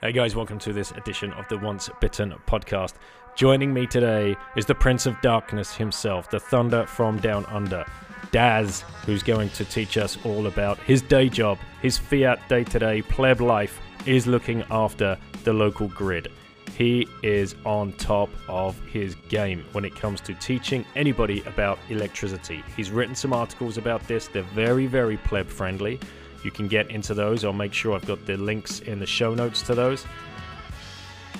Hey guys, welcome to this edition of the Once Bitten podcast. Joining me today is the Prince of Darkness himself, the Thunder from Down Under, Daz, who's going to teach us all about his day job, his fiat day to day pleb life is looking after the local grid. He is on top of his game when it comes to teaching anybody about electricity. He's written some articles about this, they're very, very pleb friendly. You can get into those. I'll make sure I've got the links in the show notes to those.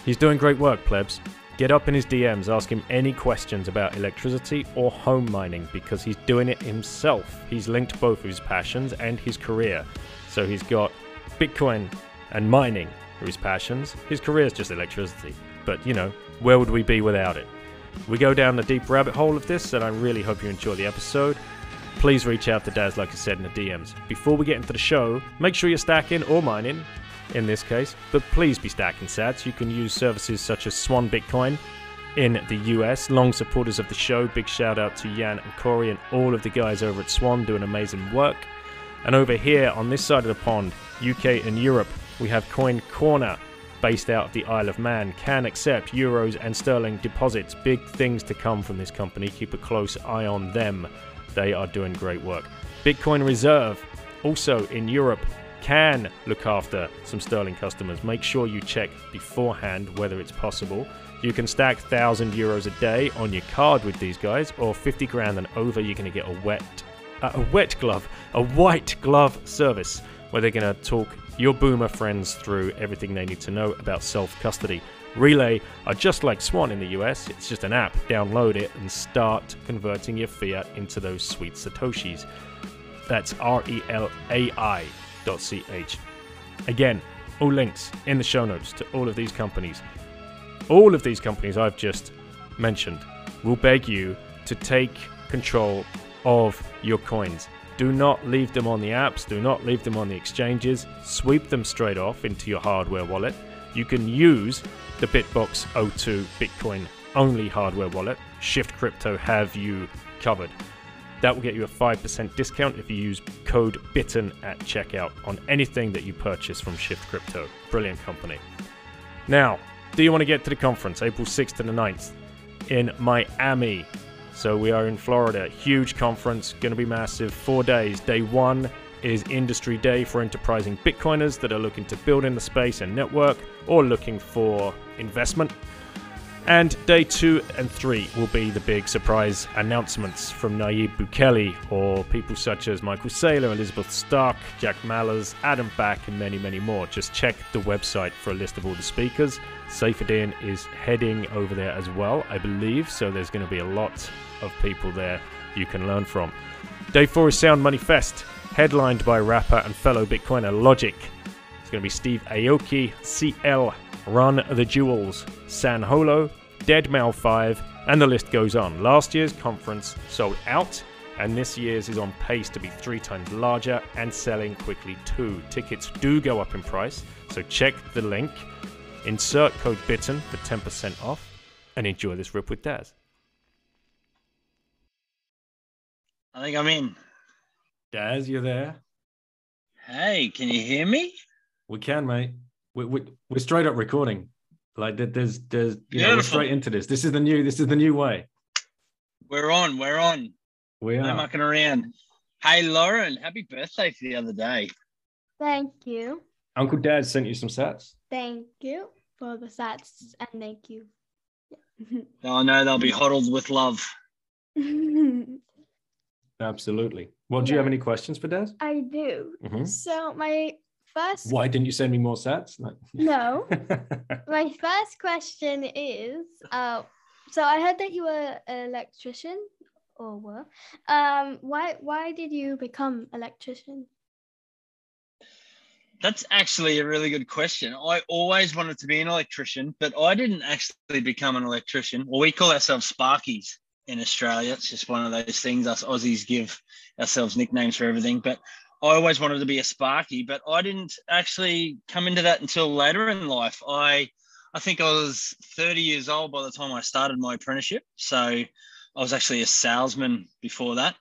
He's doing great work, plebs. Get up in his DMs, ask him any questions about electricity or home mining because he's doing it himself. He's linked both of his passions and his career. So he's got Bitcoin and mining are his passions. His career is just electricity. But, you know, where would we be without it? We go down the deep rabbit hole of this, and I really hope you enjoy the episode please reach out to Daz, like I said in the DMs. Before we get into the show, make sure you're stacking or mining, in this case, but please be stacking sats. You can use services such as Swan Bitcoin in the US. Long supporters of the show, big shout out to Jan and Corey and all of the guys over at Swan doing amazing work. And over here on this side of the pond, UK and Europe, we have Coin Corner, based out of the Isle of Man, can accept euros and sterling deposits. Big things to come from this company. Keep a close eye on them. They are doing great work. Bitcoin Reserve, also in Europe, can look after some sterling customers. Make sure you check beforehand whether it's possible. You can stack 1,000 euros a day on your card with these guys, or 50 grand and over, you're going to get a wet, uh, a wet glove, a white glove service where they're going to talk your boomer friends through everything they need to know about self custody. Relai are just like Swan in the US, it's just an app. Download it and start converting your fiat into those sweet Satoshis. That's R E L A I dot C H. Again, all links in the show notes to all of these companies. All of these companies I've just mentioned will beg you to take control of your coins. Do not leave them on the apps, do not leave them on the exchanges, sweep them straight off into your hardware wallet. You can use the Bitbox O2 Bitcoin only hardware wallet. Shift Crypto have you covered. That will get you a 5% discount if you use code BITTEN at checkout on anything that you purchase from Shift Crypto. Brilliant company. Now, do you want to get to the conference April 6th to the 9th in Miami? So we are in Florida. Huge conference, going to be massive. Four days. Day one is Industry Day for enterprising Bitcoiners that are looking to build in the space and network or looking for investment. And day two and three will be the big surprise announcements from Nayib Bukele or people such as Michael Saylor, Elizabeth Stark, Jack Mallers, Adam Back, and many, many more. Just check the website for a list of all the speakers. Saifedean is heading over there as well, I believe, so there's going to be a lot of people there you can learn from. Day four is Sound Money Fest headlined by rapper and fellow Bitcoiner Logic. It's going to be Steve Aoki, CL, Run the Jewels, San Holo, Deadmau5, and the list goes on. Last year's conference sold out, and this year's is on pace to be three times larger and selling quickly too. Tickets do go up in price, so check the link. Insert code BITTEN for 10% off, and enjoy this rip with Daz. I think I'm in. Daz, you're there? Hey, can you hear me? We can, mate. We, we, we're straight up recording. Like there's there's you know we're straight into this. This is the new this is the new way. We're on. We're on. We are no mucking around. Hey Lauren, happy birthday for the other day. Thank you. Uncle Dad sent you some sats. Thank you for the sats and thank you. oh no, they'll be hodled with love. Absolutely. Well, do you have any questions for Des? I do. Mhm. So my first Why didn't you send me more sets? No. no, my first question is uh so I heard that you were an electrician or were. Um why why did you become electrician? That's actually a really good question. I always wanted to be an electrician, but I didn't actually become an electrician. Well, we call ourselves Sparkies in Australia. It's just one of those things us Aussies give ourselves nicknames for everything. But I always wanted to be a Sparky, but I didn't actually come into that until later in life. I I think I was 30 years old by the time I started my apprenticeship. So I was actually a salesman before that.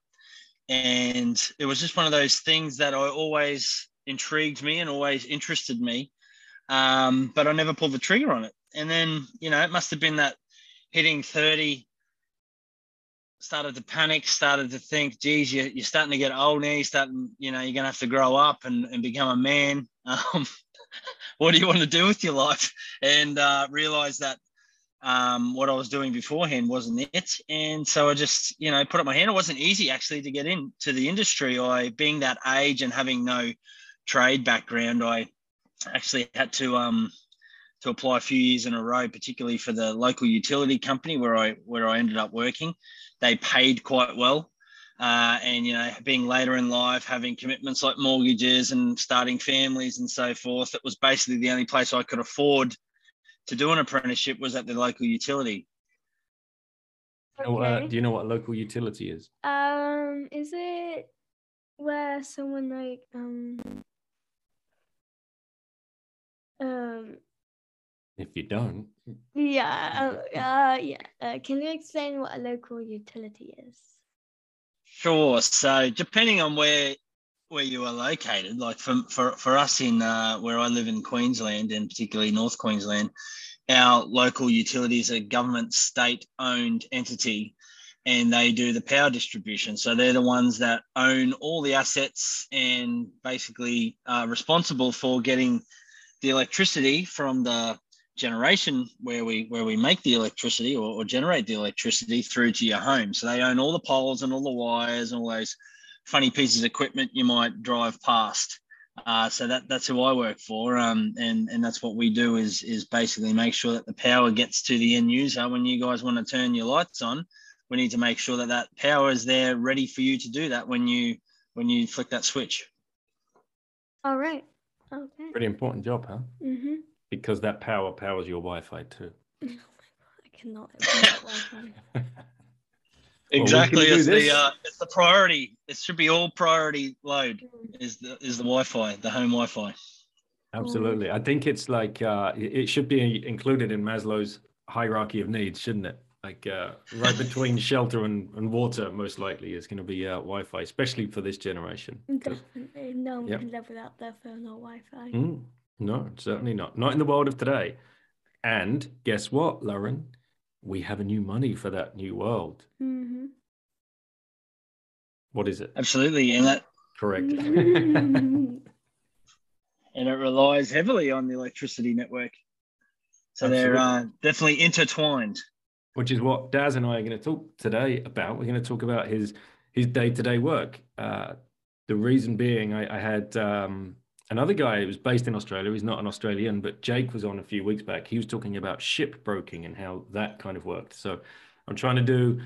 And it was just one of those things that I always intrigued me and always interested me. Um, but I never pulled the trigger on it. And then, you know, it must have been that hitting 30, started to panic, started to think, geez, you're, you're starting to get old now. You're starting, you know, you're going to have to grow up and, and become a man. Um, what do you want to do with your life? And uh, realize that um, what I was doing beforehand wasn't it. And so I just, you know, put up my hand. It wasn't easy actually to get into the industry. I, being that age and having no trade background, I actually had to um, to apply a few years in a row, particularly for the local utility company where I where I ended up working. They paid quite well, uh, and you know, being later in life, having commitments like mortgages and starting families and so forth, it was basically the only place I could afford to do an apprenticeship was at the local utility. Okay. Uh, do you know what local utility is? Um, is it where someone like um um if you don't yeah uh, uh yeah uh, can you explain what a local utility is Sure. So depending on where where you are located, like for for, for us in uh, where I live in Queensland and particularly North Queensland, our local utility is a government state owned entity and they do the power distribution. So they're the ones that own all the assets and basically are responsible for getting the electricity from the generation where we where we make the electricity or, or, generate the electricity through to your home. So they own all the poles and all the wires and all those funny pieces of equipment you might drive past. Uh, so that that's who I work for, um, and and that's what we do is is basically make sure that the power gets to the end user when you guys want to turn your lights on. We need to make sure that that power is there ready for you to do that when you when you flick that switch. All right. Okay. Pretty important job, huh? Mm-hmm because that power powers your Wi-Fi too. Oh my god, I cannot Wi-Fi. exactly, well, it's the uh, it's the priority. It should be all priority load mm. is the is the Wi-Fi, the home Wi-Fi. Absolutely, I think it's like uh, it should be included in Maslow's hierarchy of needs, shouldn't it? Like uh, right between shelter and, and water, most likely is going to be uh, Wi-Fi, especially for this generation. Definitely, no one yep. can live without their phone or Wi-Fi. Mm. No, certainly not. Not in the world of today. And guess what, Lauren? We have a new money for that new world. Mm-hmm. What is it? Absolutely. And that correct. and it relies heavily on the electricity network. So Absolutely. they're uh, definitely intertwined. Which is what Daz and I are going to talk today about. We're going to talk about his his day to day work. Uh, the reason being, I, I had um, another guy who was based in Australia. He's not an Australian, but Jake was on a few weeks back. He was talking about ship broking and how that kind of worked. So I'm trying to do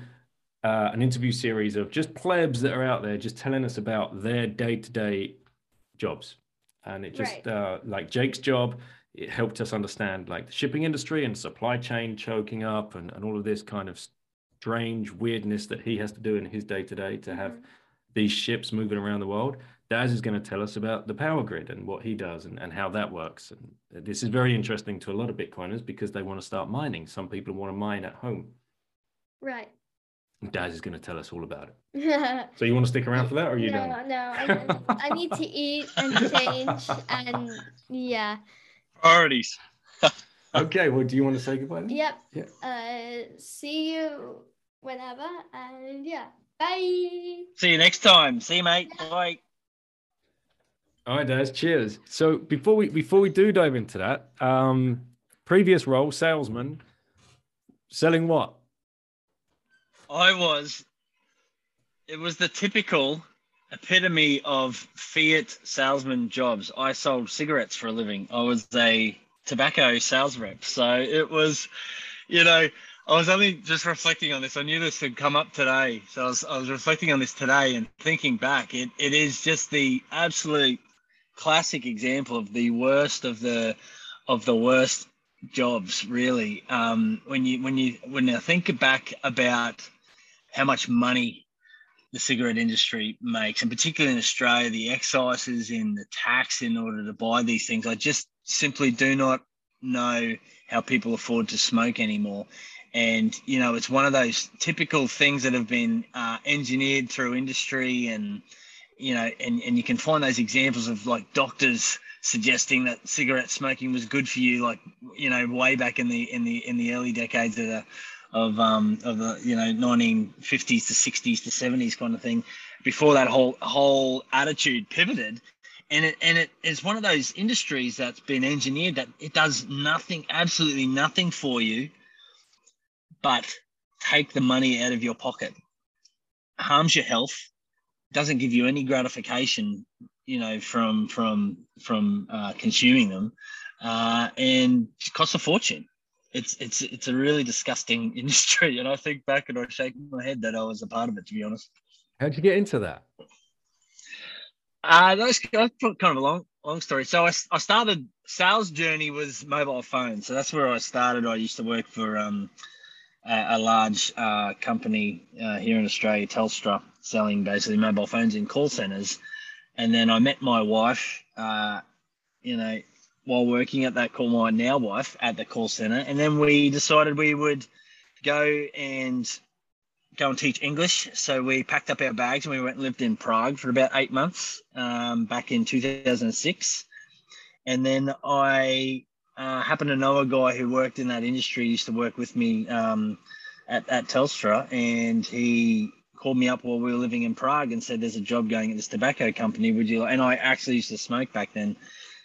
uh, an interview series of just plebs that are out there, just telling us about their day to day jobs. And it just right. uh, like Jake's job, it helped us understand like the shipping industry and supply chain choking up and, and all of this kind of strange weirdness that he has to do in his day to day to have mm-hmm. these ships moving around the world. Daz is going to tell us about the power grid and what he does and, and how that works. And this is very interesting to a lot of Bitcoiners because they want to start mining. Some people want to mine at home. Right. Daz is going to tell us all about it. so you want to stick around for that, or are you no, done? No, I, I need to eat and change, and yeah. Priorities. okay. Well, do you want to say goodbye? Then? Yep. Yeah. Uh, see you whenever, and yeah. Bye. See you next time. See you, mate. Bye. All right, Daz. Cheers. So before we before we do dive into that, um, previous role, salesman, selling what? I was. It was the typical epitome of fiat salesman jobs. I sold cigarettes for a living. I was a tobacco sales rep. So it was, you know, I was only just reflecting on this. I knew this had come up today. So I was, I was reflecting on this today and thinking back. It, it is just the absolute classic example of the worst of the of the worst jobs really. Um, when you when you when I think back about how much money the cigarette industry makes and particularly in Australia the excises in the tax in order to buy these things I just simply do not know how people afford to smoke anymore. And you know it's one of those typical things that have been uh, engineered through industry and you know and, and you can find those examples of like doctors suggesting that cigarette smoking was good for you, like you know, way back in the in the in the early decades of the of um of the you know 1950s to 60s to 70s kind of thing. Before that whole whole attitude pivoted, and it and it is one of those industries that's been engineered that it does nothing, absolutely nothing for you, but take the money out of your pocket, harms your health, doesn't give you any gratification you know from from from uh, consuming them. Uh, and costs a fortune. It's it's it's a really disgusting industry. And i think back and i shake my head that i was a part of it to be honest. How'd you get into that? Uh that's, kind of a long long story. So I, I started sales journey was mobile phones so that's where i started. I used to work for um a, a large uh, company uh, here in australia telstra selling basically mobile phones in call centers and then I met my wife, uh, you know, while working at that call, my now wife at the call center. And then we decided we would go and go and teach English. So we packed up our bags and we went and lived in Prague for about eight months um, back in 2006. And then I uh, happened to know a guy who worked in that industry, used to work with me um, at, at Telstra, and he called me up while we were living in Prague and said, "There's a job going at this tobacco company. Would you?" And I actually used to smoke back then,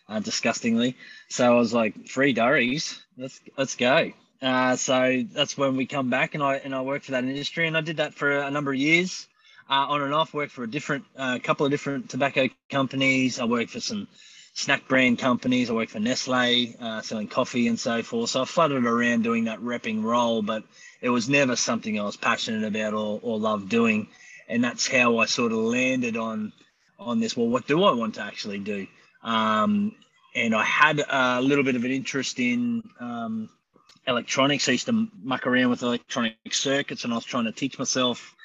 uh, disgustingly. So I was like, "Free durries, let's let's go." Uh, so that's when we come back, and I and I worked for that industry, and I did that for a number of years, uh, on and off. Worked for a different, uh, couple of different tobacco companies. I worked for some snack brand companies. I worked for Nestle, uh, selling coffee and so forth. So I fluttered around doing that repping role, but it was never something I was passionate about or, or loved doing. And that's how I sort of landed on on this. Well, what do I want to actually do? Um, and I had a little bit of an interest in um, electronics. I used to muck around with electronic circuits, and I was trying to teach myself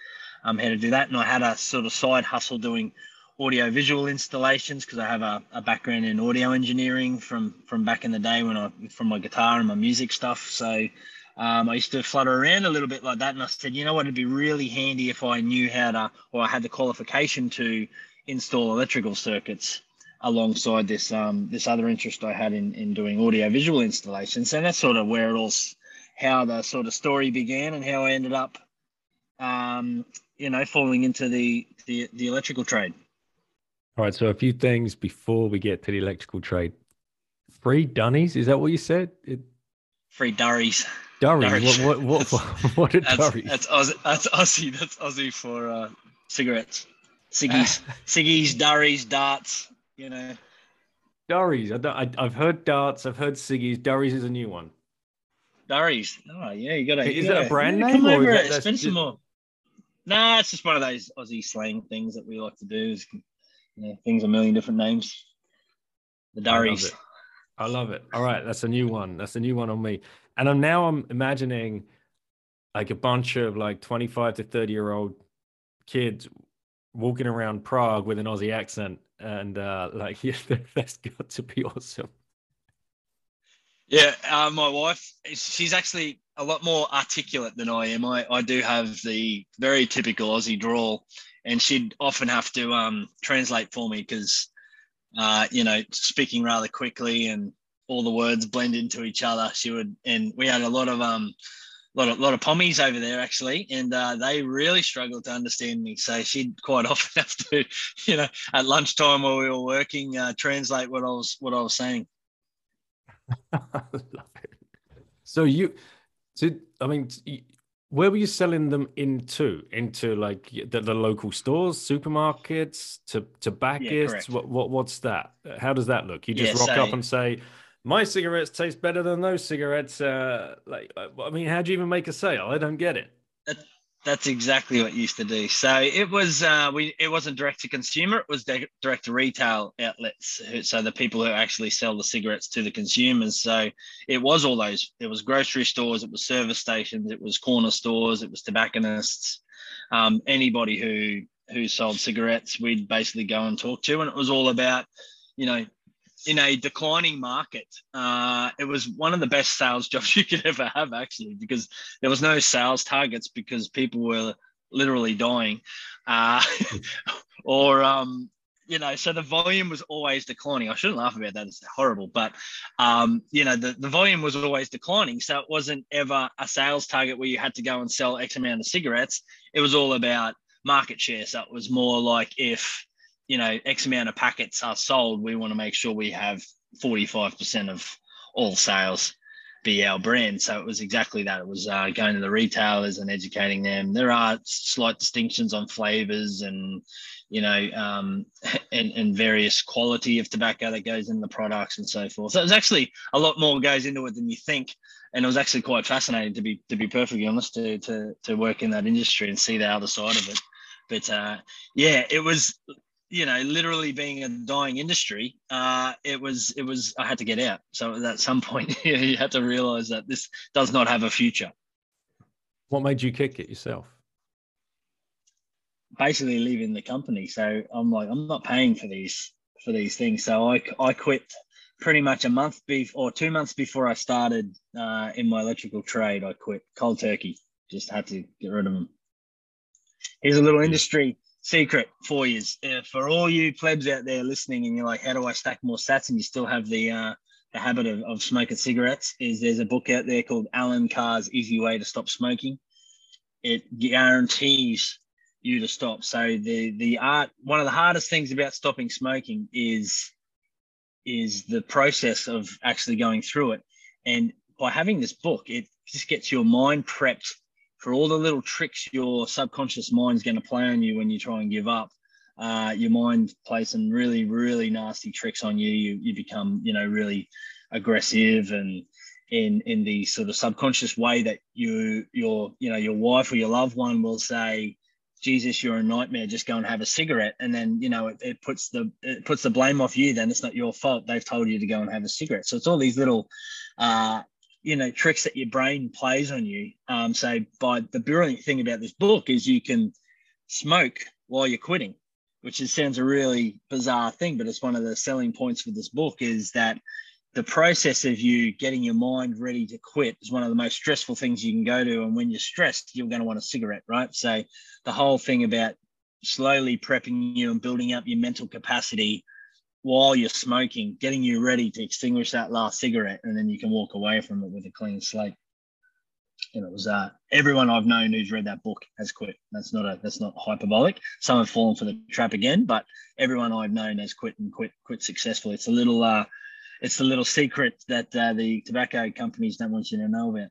um, how to do that. And I had a sort of side hustle doing audio visual installations because I have a, a, background in audio engineering from from back in the day when I from my guitar and my music stuff. So um, I used to flutter around a little bit like that, and I said, you know what, it'd be really handy if I knew how to, or I had the qualification to install electrical circuits alongside this um, this other interest I had in in doing audio visual installations, and that's sort of where it all, how the sort of story began, and how I ended up, um, you know, falling into the the, the electrical trade. All right, so a few things before we get to the electrical trade. Free dunnies, is that what you said? It... Free durries. Durry. What, what, what, what are that's, durries? That's, Aussie, that's Aussie. That's Aussie for uh, cigarettes. Ciggies, ciggies, durries, darts. You know. Durries. I I, have heard darts. I've heard ciggies. Durries is a new one. Durries. Oh yeah, you got to. Is that a brand name? Come over it. Spend just... some more. Nah, it's just one of those Aussie slang things that we like to do. Is, you know, things a million different names. The durries. I love it. All right, that's a new one. That's a new one on me and I'm now I'm imagining like a bunch of like 25 to 30 year old kids walking around Prague with an Aussie accent, and uh, like yeah, that's got to be awesome. Yeah, uh, my wife, she's actually a lot more articulate than I am. I, I do have the very typical Aussie drawl, and she'd often have to um, translate for me because, uh, you know, speaking rather quickly and all the words blend into each other. She would, and we had a lot of um, lot of lot of pommies over there actually, and uh, they really struggled to understand me. So she'd quite often have to, you know, at lunchtime while we were working, uh, translate what I was what I was saying. so you, so I mean, where were you selling them into? Into like the, the local stores, supermarkets, to tobacconists? Yeah, what what what's that? How does that look? You just yeah, rock so, up and say, my cigarettes taste better than those cigarettes. Uh, like, uh, I mean, how do you even make a sale? I don't get it. That's exactly what used to do. So it was uh, we it wasn't direct to consumer. It was direct to retail outlets. So the people who actually sell the cigarettes to the consumers. So it was all those. It was grocery stores. It was service stations. It was corner stores. It was tobacconists. Um, anybody who who sold cigarettes, we'd basically go and talk to, and it was all about, you know, in a declining market, uh, it was one of the best sales jobs you could ever have, actually, because there was no sales targets because people were literally dying, uh, or um, you know, so the volume was always declining. I shouldn't laugh about that; it's horrible, but um, you know, the, the volume was always declining. So it wasn't ever a sales target where you had to go and sell X amount of cigarettes. It was all about market share. So it was more like if you know, X amount of packets are sold, we want to make sure we have 45% of all sales be our brand. So it was exactly that. It was uh, going to the retailers and educating them. There are slight distinctions on flavors and, you know, um, and, and various quality of tobacco that goes in the products and so forth. So there's actually a lot more goes into it than you think. And it was actually quite fascinating to be to be perfectly honest to to to work in that industry and see the other side of it. But uh, yeah, it was you know, literally being a dying industry, uh, it was it was I had to get out. So at some point, you had to realize that this does not have a future. What made you kick it yourself? Basically, leaving the company. So I'm like, I'm not paying for these for these things. So I I quit pretty much a month before or two months before I started uh, in my electrical trade. I quit cold turkey. Just had to get rid of them. Here's a little industry secret for you. Uh, for all you plebs out there listening and you're like how do i stack more sats and you still have the uh, the habit of, of smoking cigarettes is there's a book out there called Allen Carr's easy way to stop smoking. It guarantees you to stop. So the the art one of the hardest things about stopping smoking is is the process of actually going through it. And by having this book it just gets your mind prepped for all the little tricks your subconscious mind's going to play on you when you try and give up. Uh, your mind plays some really, really nasty tricks on you. You you become, you know, really aggressive and in in the sort of subconscious way that you your you know your wife or your loved one will say, Jesus, you're a nightmare. Just go and have a cigarette, and then you know it, it puts the it puts the blame off you. Then it's not your fault. They've told you to go and have a cigarette. So it's all these little uh, you know tricks that your brain plays on you. Um, so by the brilliant thing about this book is you can smoke while you're quitting, which is, sounds a really bizarre thing, but it's one of the selling points for this book is that the process of you getting your mind ready to quit is one of the most stressful things you can go to. And when you're stressed, you're going to want a cigarette, right? So the whole thing about slowly prepping you and building up your mental capacity while you're smoking, getting you ready to extinguish that last cigarette, and then you can walk away from it with a clean slate. And it was uh, everyone I've known who's read that book has quit. That's not a that's not hyperbolic. Some have fallen for the trap again, but everyone I've known has quit and quit quit successfully. It's a little uh, it's the little secret that uh, the tobacco companies don't want you to know about.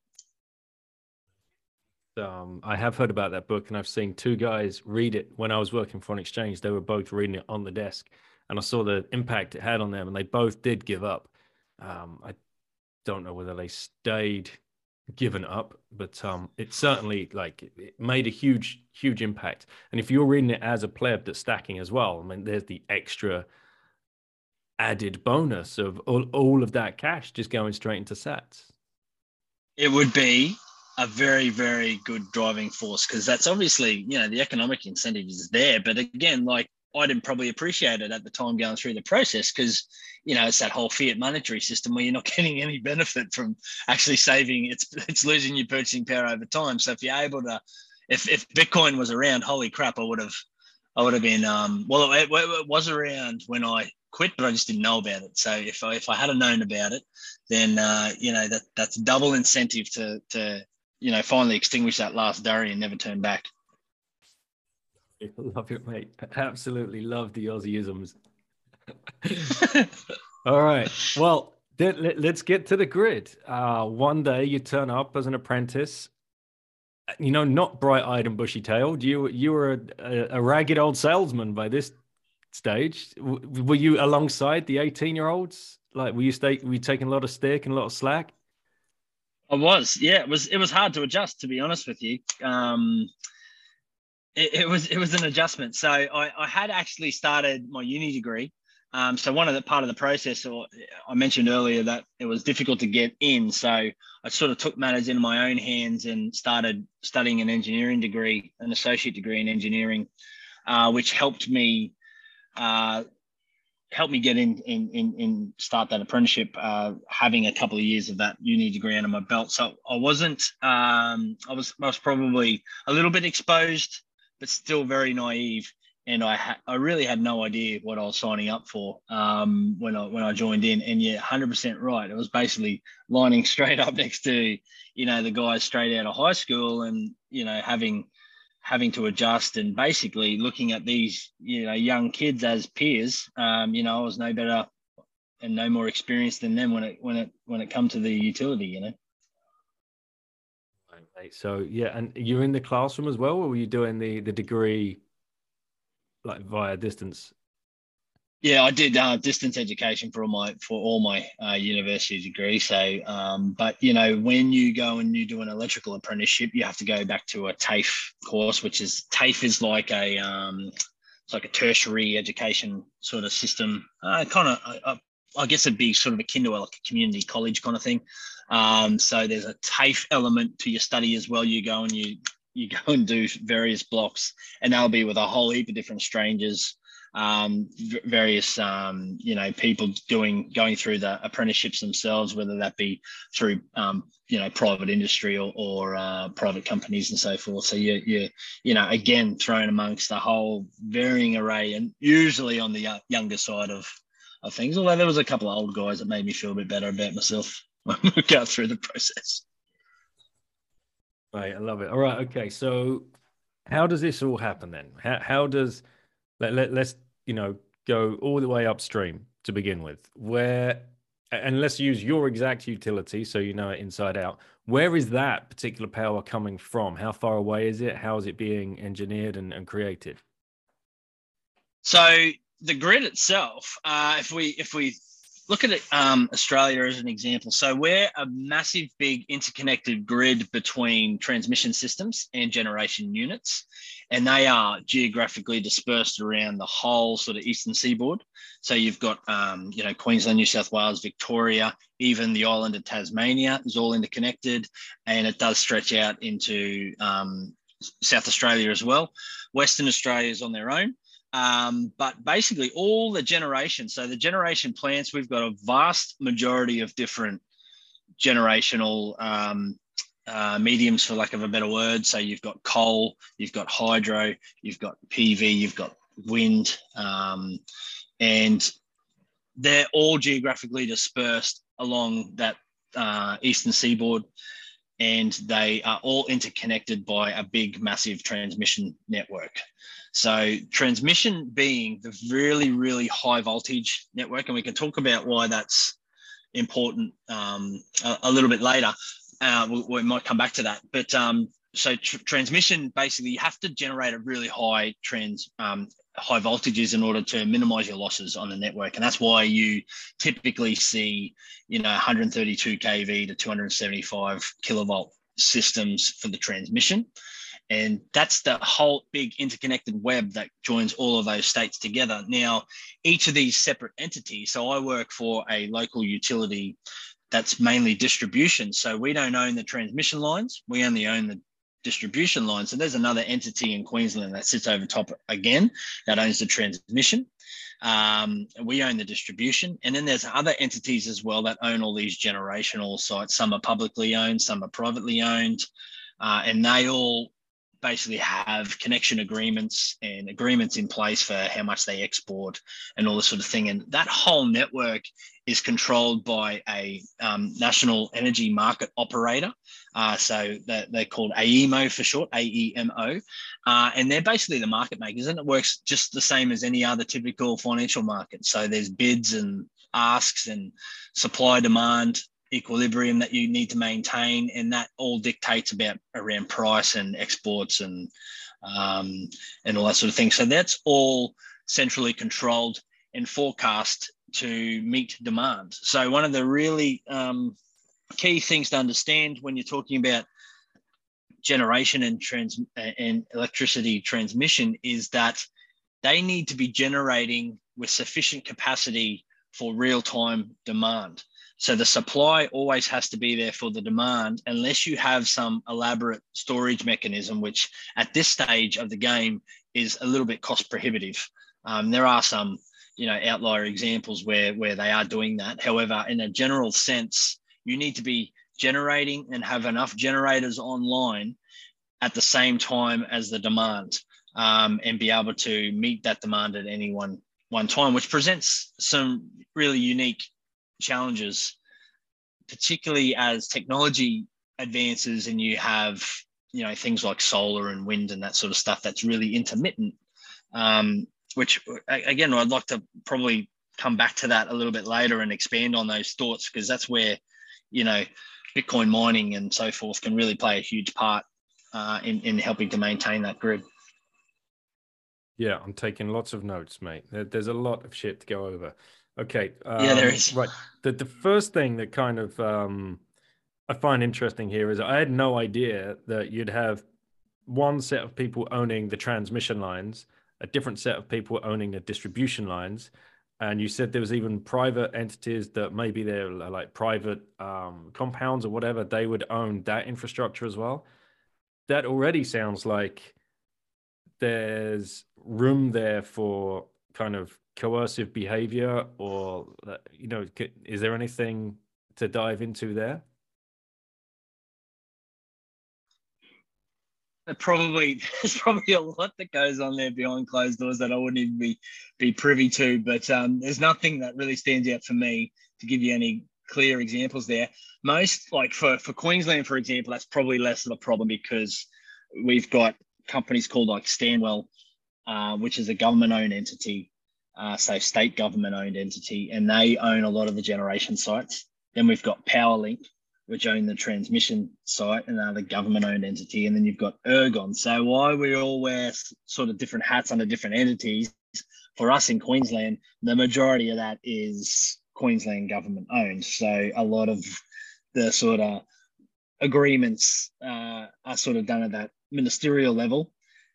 Um, I have heard about that book, and I've seen two guys read it when I was working for an exchange. They were both reading it on the desk, and I saw the impact it had on them, and they both did give up. Um, I don't know whether they stayed given up, but um, it certainly like it made a huge, huge impact. And if you're reading it as a pleb that's stacking as well, I mean, there's the extra added bonus of all, all of that cash just going straight into sats. It would be a very, very good driving force because that's obviously, you know, the economic incentive is there. But again, like I didn't probably appreciate it at the time going through the process because you know it's that whole fiat monetary system where you're not getting any benefit from actually saving. It's it's losing your purchasing power over time. So if you're able to, if if Bitcoin was around, holy crap, I would have I would have been um well it, it was around when I quit, but I just didn't know about it. So if I if I had known about it, then uh, you know that that's double incentive to to you know finally extinguish that last durry and never turn back. Love it, mate. Absolutely love the Aussieisms. All right. Well, let, us get to the grid. Uh, one day you turn up as an apprentice. You know, not bright-eyed and bushy-tailed. You you were a, a, ragged old salesman by this stage. W- were you alongside the eighteen-year-olds? Like, were you stay, were you taking a lot of stick and a lot of slack? I was. Yeah, it was. It was hard to adjust, to be honest with you. Um, it, was it was an adjustment. So I, I had actually started my uni degree. Um, so one of the part of the process, or I mentioned earlier that it was difficult to get in. So I sort of took matters into my own hands and started studying an engineering degree, an associate degree in engineering, uh, which helped me uh, me get in in in, in start that apprenticeship, uh, having a couple of years of that uni degree under my belt. So I wasn't um, I was I was probably a little bit exposed, but still very naive. And I ha- I really had no idea what I was signing up for um, when I when I joined in. And yeah, hundred percent right. It was basically lining straight up next to you know the guys straight out of high school, and you know having having to adjust and basically looking at these you know young kids as peers um, you know i was no better and no more experienced than them when it when it when it come to the utility you know so yeah and you're in the classroom as well or were you doing the the degree like via distance yeah, I did uh, distance education for all my for all my uh, university degree. So, um, but you know, when you go and you do an electrical apprenticeship, you have to go back to a TAFE course, which is TAFE is like a um, it's like a tertiary education sort of system. Uh, kind of, I, guess it'd be sort of akin to a, like a community college kind of thing. Um, so there's a TAFE element to your study as well. You go and you you go and do various blocks, and they'll be with a whole heap of different strangers um, various um, you know people doing going through the apprenticeships themselves, whether that be through um, you know private industry or, or uh, private companies and so forth. So you you you know again thrown amongst a whole varying array, and usually on the younger side of of things. Although there was a couple of old guys that made me feel a bit better about myself when we got through the process. Right, I love it. All right, okay. So, how does this all happen then? How how does let, let, let's you know go all the way upstream to begin with where and let's use your exact utility so you know it inside out where is that particular power coming from how far away is it how is it being engineered and, and created so the grid itself uh, if we if we look at it, um, Australia as an example. So we're a massive, big interconnected grid between transmission systems and generation units, and they are geographically dispersed around the whole sort of eastern seaboard. So you've got, um, you know, Queensland, New South Wales, Victoria, even the island of Tasmania is all interconnected, and it does stretch out into um, South Australia as well. Western Australia is on their own. Um, but basically, all the generation. So the generation plants, we've got a vast majority of different generational um, uh, mediums, for lack of a better word. So you've got coal, you've got hydro, you've got PV, you've got wind, um, and they're all geographically dispersed along that uh, eastern seaboard and they are all interconnected by a big, massive transmission network. So transmission being the really, really high voltage network, and we can talk about why that's important um, a, a, little bit later. Uh, we, we, might come back to that, but um, so tr- transmission basically you have to generate a really high trans um, high voltages in order to minimize your losses on the network. And that's why you typically see you know 132 kV to 275 kilovolt systems for the transmission and that's the whole big interconnected web that joins all of those states together. Now, each of these separate entities, so I work for a local utility that's mainly distribution. So we don't own the transmission lines, we only own the distribution lines. So there's another entity in Queensland that sits over top again that owns the transmission. Um, we own the distribution. And then there's other entities as well that own all these generational sites. Some are publicly owned, some are privately owned. Uh, and they all basically have connection agreements and agreements in place for how much they export and all this sort of thing. And that whole network is controlled by a um, national energy market operator. Uh, so they're, they're, called AEMO for short, AEMO. Uh, and they're basically the market makers, and it works just the same as any other typical financial market. So there's bids and asks and supply demand equilibrium that you need to maintain, and that all dictates about around price and exports and um, and all that sort of thing. So that's all centrally controlled and forecast to meet demand. So one of the really um, key things to understand when you're talking about generation and trans and electricity transmission is that they need to be generating with sufficient capacity for real time demand. So the supply always has to be there for the demand, unless you have some elaborate storage mechanism, which at this stage of the game is a little bit cost prohibitive. Um, there are some, you know, outlier examples where where they are doing that. However, in a general sense, you need to be generating and have enough generators online at the same time as the demand, um, and be able to meet that demand at any one one time, which presents some really unique challenges, particularly as technology advances and you have you know things like solar and wind and that sort of stuff that's really intermittent. Um, which again, I'd like to probably come back to that a little bit later and expand on those thoughts because that's where you know Bitcoin mining and so forth can really play a huge part uh, in in helping to maintain that grid. Yeah, I'm taking lots of notes, mate. there's a lot of shit to go over. Okay. Um, yeah, there um. Right. The the first thing that kind of um, I find interesting here is I had no idea that you'd have one set of people owning the transmission lines, a different set of people owning the distribution lines, and you said there was even private entities that maybe they're like private um, compounds or whatever they would own that infrastructure as well. That already sounds like there's room there for kind of coercive behavior or uh, you know is there anything to dive into there probably there's probably a lot that goes on there behind closed doors that I wouldn't even be be privy to. But um, there's nothing that really stands out for me to give you any clear examples there. Most like for for Queensland, for example, that's probably less of a problem because we've got companies called like Stanwell, uh, which is a government-owned entity, uh, state government-owned entity, and they own a lot of the generation sites. Then we've got PowerLink, which own the transmission site and are the government-owned entity, and then you've got Ergon. So why we all wear sort of different hats under different entities? For us in Queensland, the majority of that is Queensland government owned. So a lot of the sort of agreements uh, are sort of done at that ministerial level,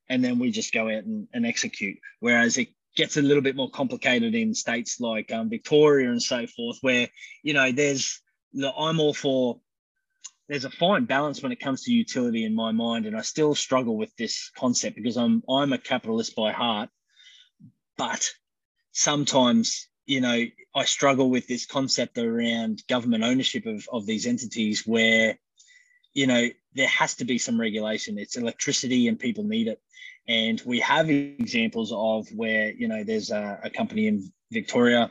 and then we just go out and, and execute. Whereas it gets a little bit more complicated in states like um, Victoria and so forth, where you know there's I'm all for. There's a fine balance when it comes to utility in my mind, and I still struggle with this concept because I'm I'm a capitalist by heart, but sometimes you know I struggle with this concept around government ownership of of these entities where you know there has to be some regulation. It's electricity and people need it. And we have examples of where, you know, there's a, a company in Victoria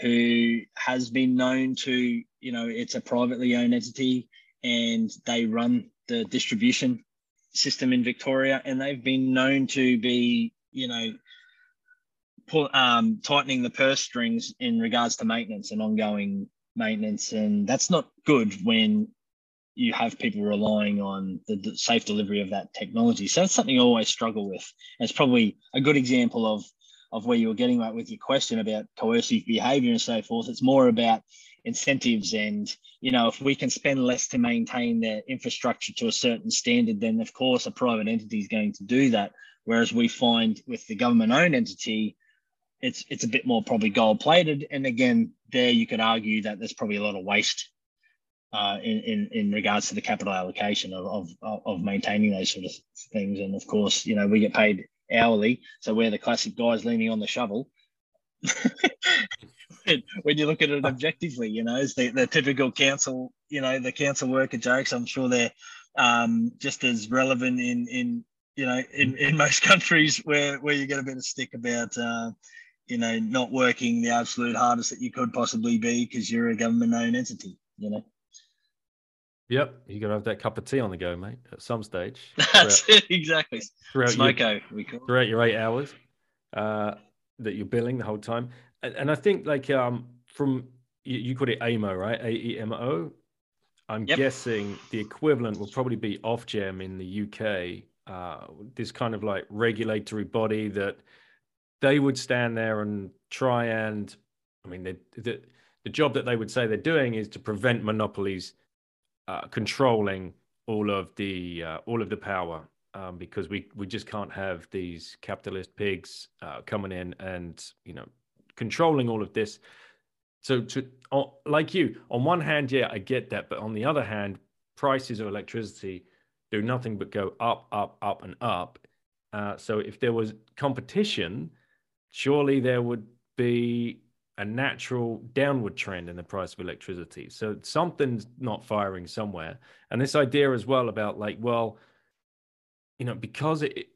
who has been known to, you know, it's a privately owned entity and they run the distribution system in Victoria and they've been known to be, you know, pull, um, tightening the purse strings in regards to maintenance and ongoing maintenance. And that's not good when you have people relying on the safe delivery of that technology. So it's something I always struggle with. And it's probably a good example of of where you were getting at with your question about coercive behavior and so forth. It's more about incentives and you know if we can spend less to maintain their infrastructure to a certain standard then of course a private entity is going to do that whereas we find with the government owned entity it's it's a bit more probably gold plated and again there you could argue that there's probably a lot of waste uh, in, in, in regards to the capital allocation of, of, of maintaining those sort of things. And of course, you know, we get paid hourly. So we're the classic guys leaning on the shovel. when you look at it objectively, you know, it's the, the typical council, you know, the council worker jokes. I'm sure they're um, just as relevant in, in you know, in, in most countries where, where you get a bit of stick about, uh, you know, not working the absolute hardest that you could possibly be because you're a government owned entity, you know. Yep, you're gonna have that cup of tea on the go, mate, at some stage. That's it, exactly. Throughout Smoko, your, we call throughout your eight hours uh, that you're billing the whole time, and, and I think like um, from you, you call it AEMO, right? A E M O. I'm yep. guessing the equivalent will probably be Ofgem in the UK. Uh, this kind of like regulatory body that they would stand there and try and, I mean, they, the the job that they would say they're doing is to prevent monopolies uh, controlling all of the uh, all of the power um, because we we just can't have these capitalist pigs uh, coming in and you know controlling all of this. So to like you, on one hand, yeah, I get that, but on the other hand, prices of electricity do nothing but go up, up, up, and up. Uh, so if there was competition, surely there would be a natural downward trend in the price of electricity. So something's not firing somewhere. And this idea as well about like, well, you know, because it,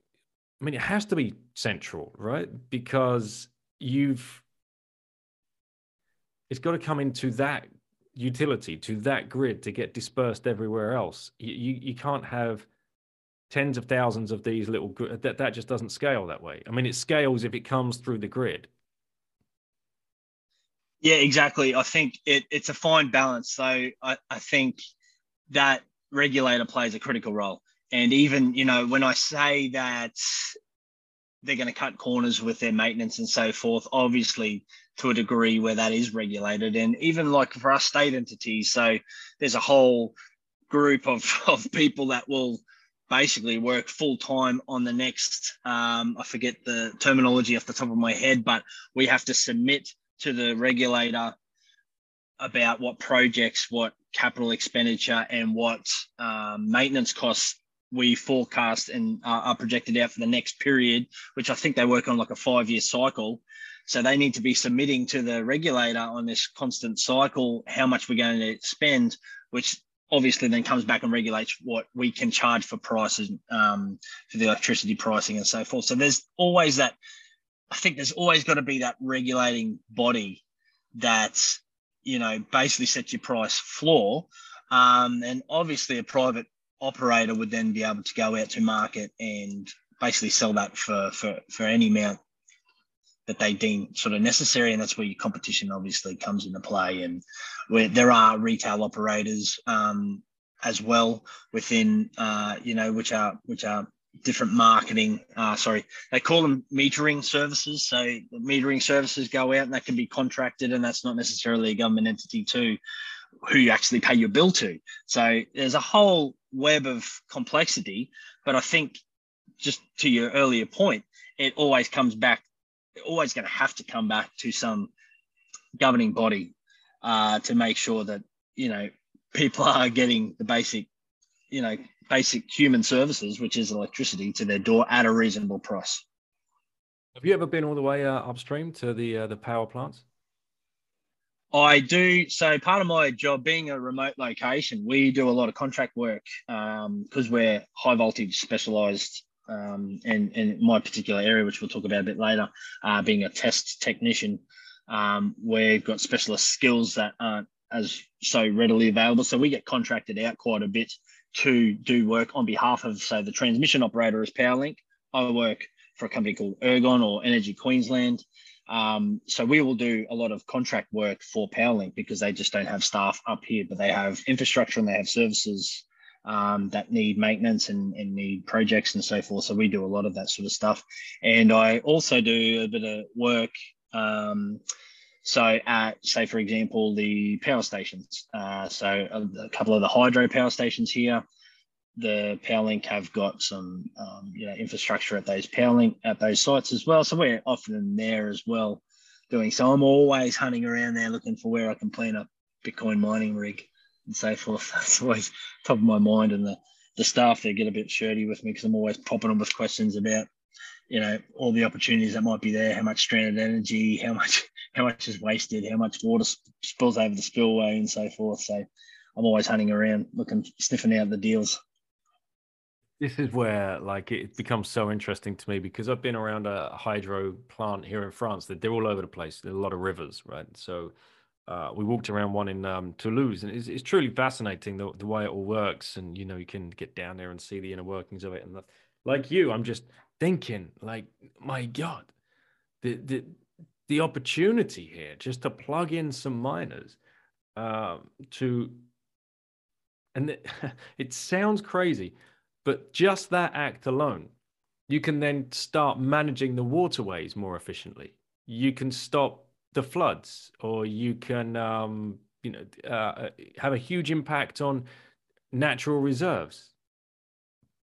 I mean, it has to be central, right? Because you've, it's got to come into that utility, to that grid to get dispersed everywhere else. You, you, you can't have tens of thousands of these little, that, that just doesn't scale that way. I mean, it scales if it comes through the grid. Yeah, exactly. I think it, it's a fine balance. So I, I think that regulator plays a critical role. And even, you know, when I say that they're going to cut corners with their maintenance and so forth, obviously to a degree where that is regulated. And even like for our state entities, so there's a whole group of, of people that will basically work full time on the next, um, I forget the terminology off the top of my head, but we have to submit to the regulator about what projects, what capital expenditure, and what um, maintenance costs we forecast and are projected out for the next period, which I think they work on like a five year cycle. So they need to be submitting to the regulator on this constant cycle how much we're going to spend, which obviously then comes back and regulates what we can charge for prices um, for the electricity pricing and so forth. So there's always that. I think there's always got to be that regulating body that you know basically sets your price floor. Um, and obviously, a private operator would then be able to go out to market and basically sell that for for for any amount that they deem sort of necessary, and that's where your competition obviously comes into play. And where there are retail operators um, as well within, uh, you know, which are which are different marketing. Uh, sorry, they call them metering services. So metering services go out, and that can be contracted, and that's not necessarily a government entity too, who you actually pay your bill to. So there's a whole web of complexity. But I think, just to your earlier point, it always comes back, always going to have to come back to some governing body uh, to make sure that you know people are getting the basic, you know, basic human services, which is electricity, to their door at a reasonable price. Have you ever been all the way uh, upstream to the uh, the power plants? I do. So part of my job, being a remote location, we do a lot of contract work because um, we're high voltage specialised. Um, and in my particular area, which we'll talk about a bit later, uh, being a test technician, um, we've got specialist skills that aren't as so readily available. So we get contracted out quite a bit to do work on behalf of, say, the transmission operator is Powerlink. I work for a company called Ergon or Energy Queensland. Um, so we will do a lot of contract work for Powerlink because they just don't have staff up here, but they have infrastructure and they have services um, that need maintenance and, and, need projects and so forth. So we do a lot of that sort of stuff. And I also do a bit of work. Um, so say, for example, the power stations. Uh, so a, a couple of the hydro power stations here, the Powerlink have got some um, you know infrastructure at those Powerlink at those sites as well. So we're often there as well doing. So I'm always hunting around there looking for where I can plant a Bitcoin mining rig and so forth. That's always top of my mind. And the the staff there get a bit shirty with me because I'm always popping them with questions about you know all the opportunities that might be there, how much stranded energy, how much how much is wasted, how much water spills over the spillway, and so forth. So I'm always hunting around, looking, sniffing out the deals. This is where like it becomes so interesting to me because I've been around a hydro plant here in France that they're all over the place. There's a lot of rivers, right? So uh, we walked around one in um, Toulouse, and it's, it's truly fascinating the, the way it all works. And you know, you can get down there and see the inner workings of it. And the, like you, I'm just thinking, like, my God, the the the opportunity here just to plug in some miners um, to, and it, it sounds crazy but just that act alone, you can then start managing the waterways more efficiently. You can stop the floods, or you can, um, you know, uh, have a huge impact on natural reserves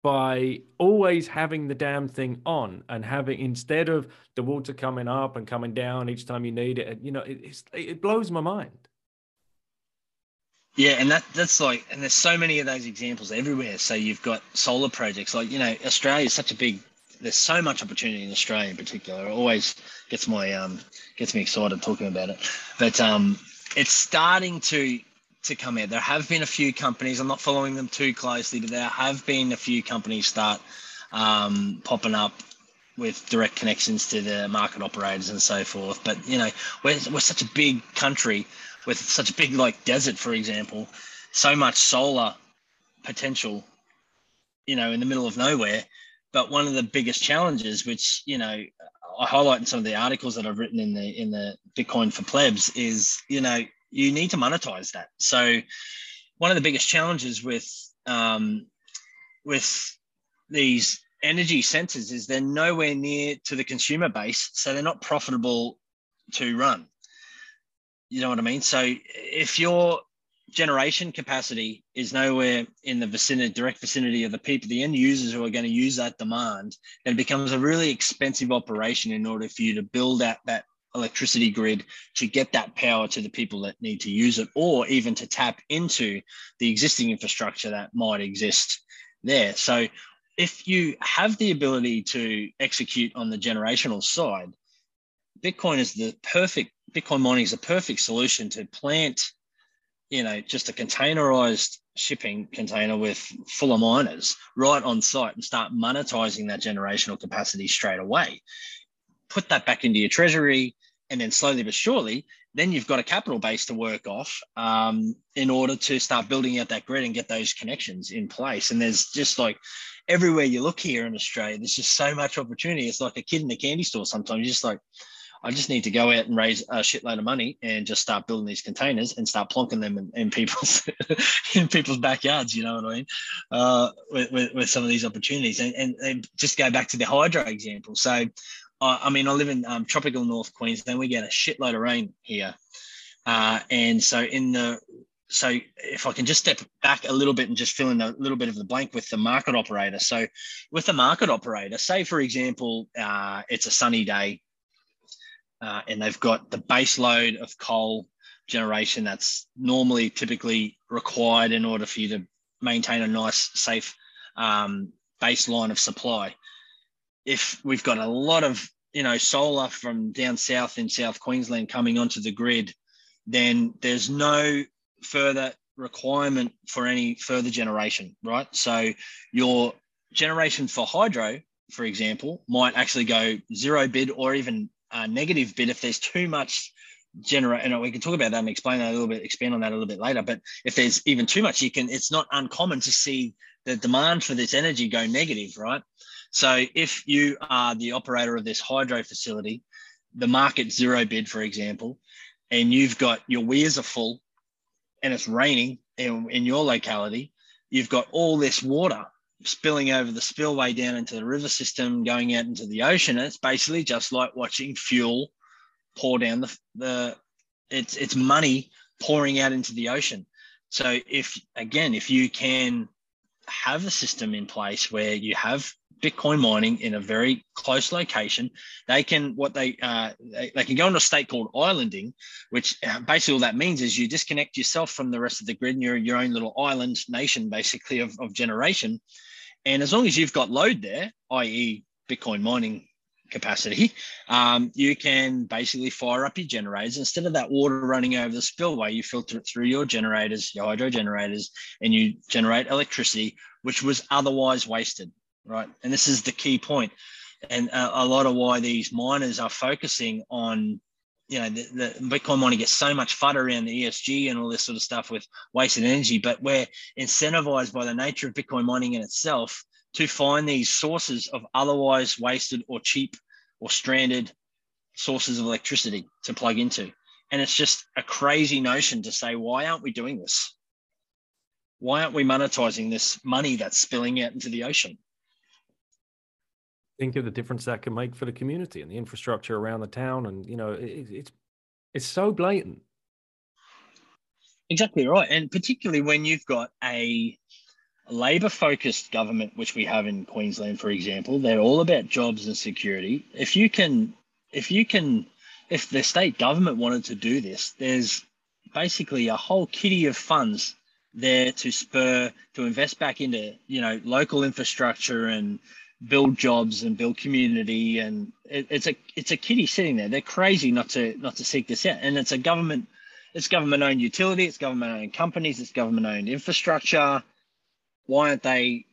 by always having the damn thing on and having instead of the water coming up and coming down each time you need it you know it, it blows my mind. Yeah and that that's like and there's so many of those examples everywhere. So you've got solar projects like you know australia is such a big there's so much opportunity in australia in particular. It always gets my um gets me excited talking about it. But um it's starting to to come out. There have been a few companies. I'm not following them too closely, but there have been a few companies start um, popping up with direct connections to the market operators and so forth. But you know, we're we're such a big country with such a big like desert, for example, so much solar potential, you know, in the middle of nowhere. But one of the biggest challenges, which you know, I highlight in some of the articles that I've written in the in the Bitcoin for plebs, is you know you need to monetize that. So one of the biggest challenges with um, with these energy centers is they're nowhere near to the consumer base, so they're not profitable to run. You know what I mean? So if your generation capacity is nowhere in the vicinity, direct vicinity of the people, the end users who are going to use that demand, then it becomes a really expensive operation in order for you to build out that electricity grid to get that power to the people that need to use it, or even to tap into the existing infrastructure that might exist there. So, if you have the ability to execute on the generational side, Bitcoin is the perfect, Bitcoin mining is the perfect solution to plant, you know, just a containerized shipping container with full of miners right on site and start monetizing that generational capacity straight away put that back into your treasury, and then slowly but surely, then you've got a capital base to work off um, in order to start building out that grid and get those connections in place. And there's just like everywhere you look here in Australia, there's just so much opportunity. It's like a kid in a candy store sometimes. You're just like, I just need to go out and raise a shitload of money and just start building these containers and start plonking them in, in people's in people's backyards. You know what I mean? Uh, with, with, with, some of these opportunities, and, and, and just go back to the hydro example. So I mean, I live in um, tropical North Queensland. We get a shitload of rain here, uh, and so in the so if I can just step back a little bit and just fill in a little bit of the blank with the market operator. So with the market operator, say for example, uh, it's a sunny day, uh, and they've got the base load of coal generation that's normally typically required in order for you to maintain a nice, safe um, baseline of supply if we've got a lot of you know solar from down south in South Queensland coming onto the grid, then there's no further requirement for any further generation, right? So your generation for hydro, for example, might actually go zero bid or even a negative bid if there's too much generate and we can talk about that and explain that a little bit expand on that a little bit later but if there's even too much you can it's not uncommon to see the demand for this energy go negative right so if you are the operator of this hydro facility, the market zero bid, for example, and you've got your weirs are full and it's raining in, in your locality, you've got all this water spilling over the spillway down into the river system, going out into the ocean. It's basically just like watching fuel pour down the, the it's it's money pouring out into the ocean. So if again, if you can have a system in place where you have Bitcoin mining in a very close location. They can what they uh, they, they, can go into a state called islanding, which uh, basically all that means is you disconnect yourself from the rest of the grid and you're your own little island nation basically of, of generation. And as long as you've got load there, i.e., Bitcoin mining capacity, um, you can basically fire up your generators. Instead of that water running over the spillway, you filter it through your generators, your hydro generators, and you generate electricity, which was otherwise wasted right? And this is the key point, and a, a lot of why these miners are focusing on, you know, the, the Bitcoin mining gets so much fud around the ESG and all this sort of stuff with wasted energy, but we're incentivized by the nature of Bitcoin mining in itself to find these sources of otherwise wasted or cheap or stranded sources of electricity to plug into. And it's just a crazy notion to say, why aren't we doing this? Why aren't we monetizing this money that's spilling out into the ocean? Think of the difference that can make for the community and the infrastructure around the town and you know it, it's it's so blatant exactly right and particularly when you've got a labor focused government, which we have in Queensland, for example, they're all about jobs and security. If you can, if you can, if the state government wanted to do this, there's basically a whole kitty of funds there to spur to invest back into you know local infrastructure and build jobs and build community and it, it's a it's a kitty sitting there. They're crazy not to not to seek this out. And it's a government it's government owned utility it's government owned companies it's government owned infrastructure. Why aren't they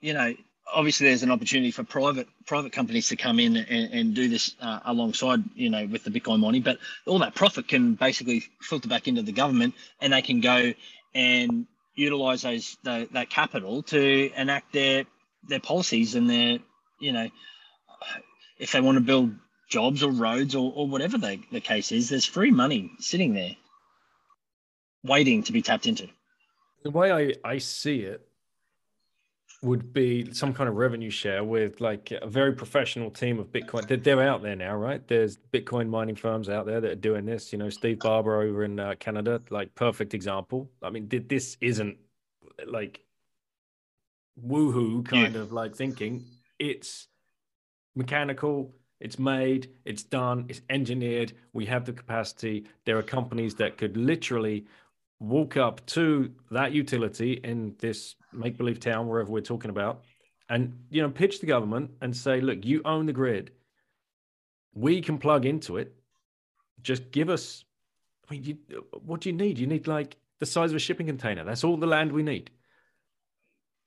you know obviously there's an opportunity for private private companies to come in and, and do this uh, alongside you know with the bitcoin mining but all that profit can basically filter back into the government and they can go and utilize those the, that capital to enact their their policies and their you know if they want to build jobs or roads or, or whatever the, the case is there's free money sitting there waiting to be tapped into the way i i see it would be some kind of revenue share with like a very professional team of Bitcoin. They're, they're, out there now, right? There's Bitcoin mining firms out there that are doing this. You know, Steve Barbour over in uh, Canada, like perfect example. I mean, this isn't like woohoo kind yeah. of like thinking. It's mechanical. It's made. It's done. It's engineered. We have the capacity. There are companies that could literally walk up to that utility in this make believe town, wherever we're talking about, and you know, pitch the government and say, look, you own the grid. We can plug into it. Just give us. I mean, you, what do you need? You need like the size of a shipping container. That's all the land we need.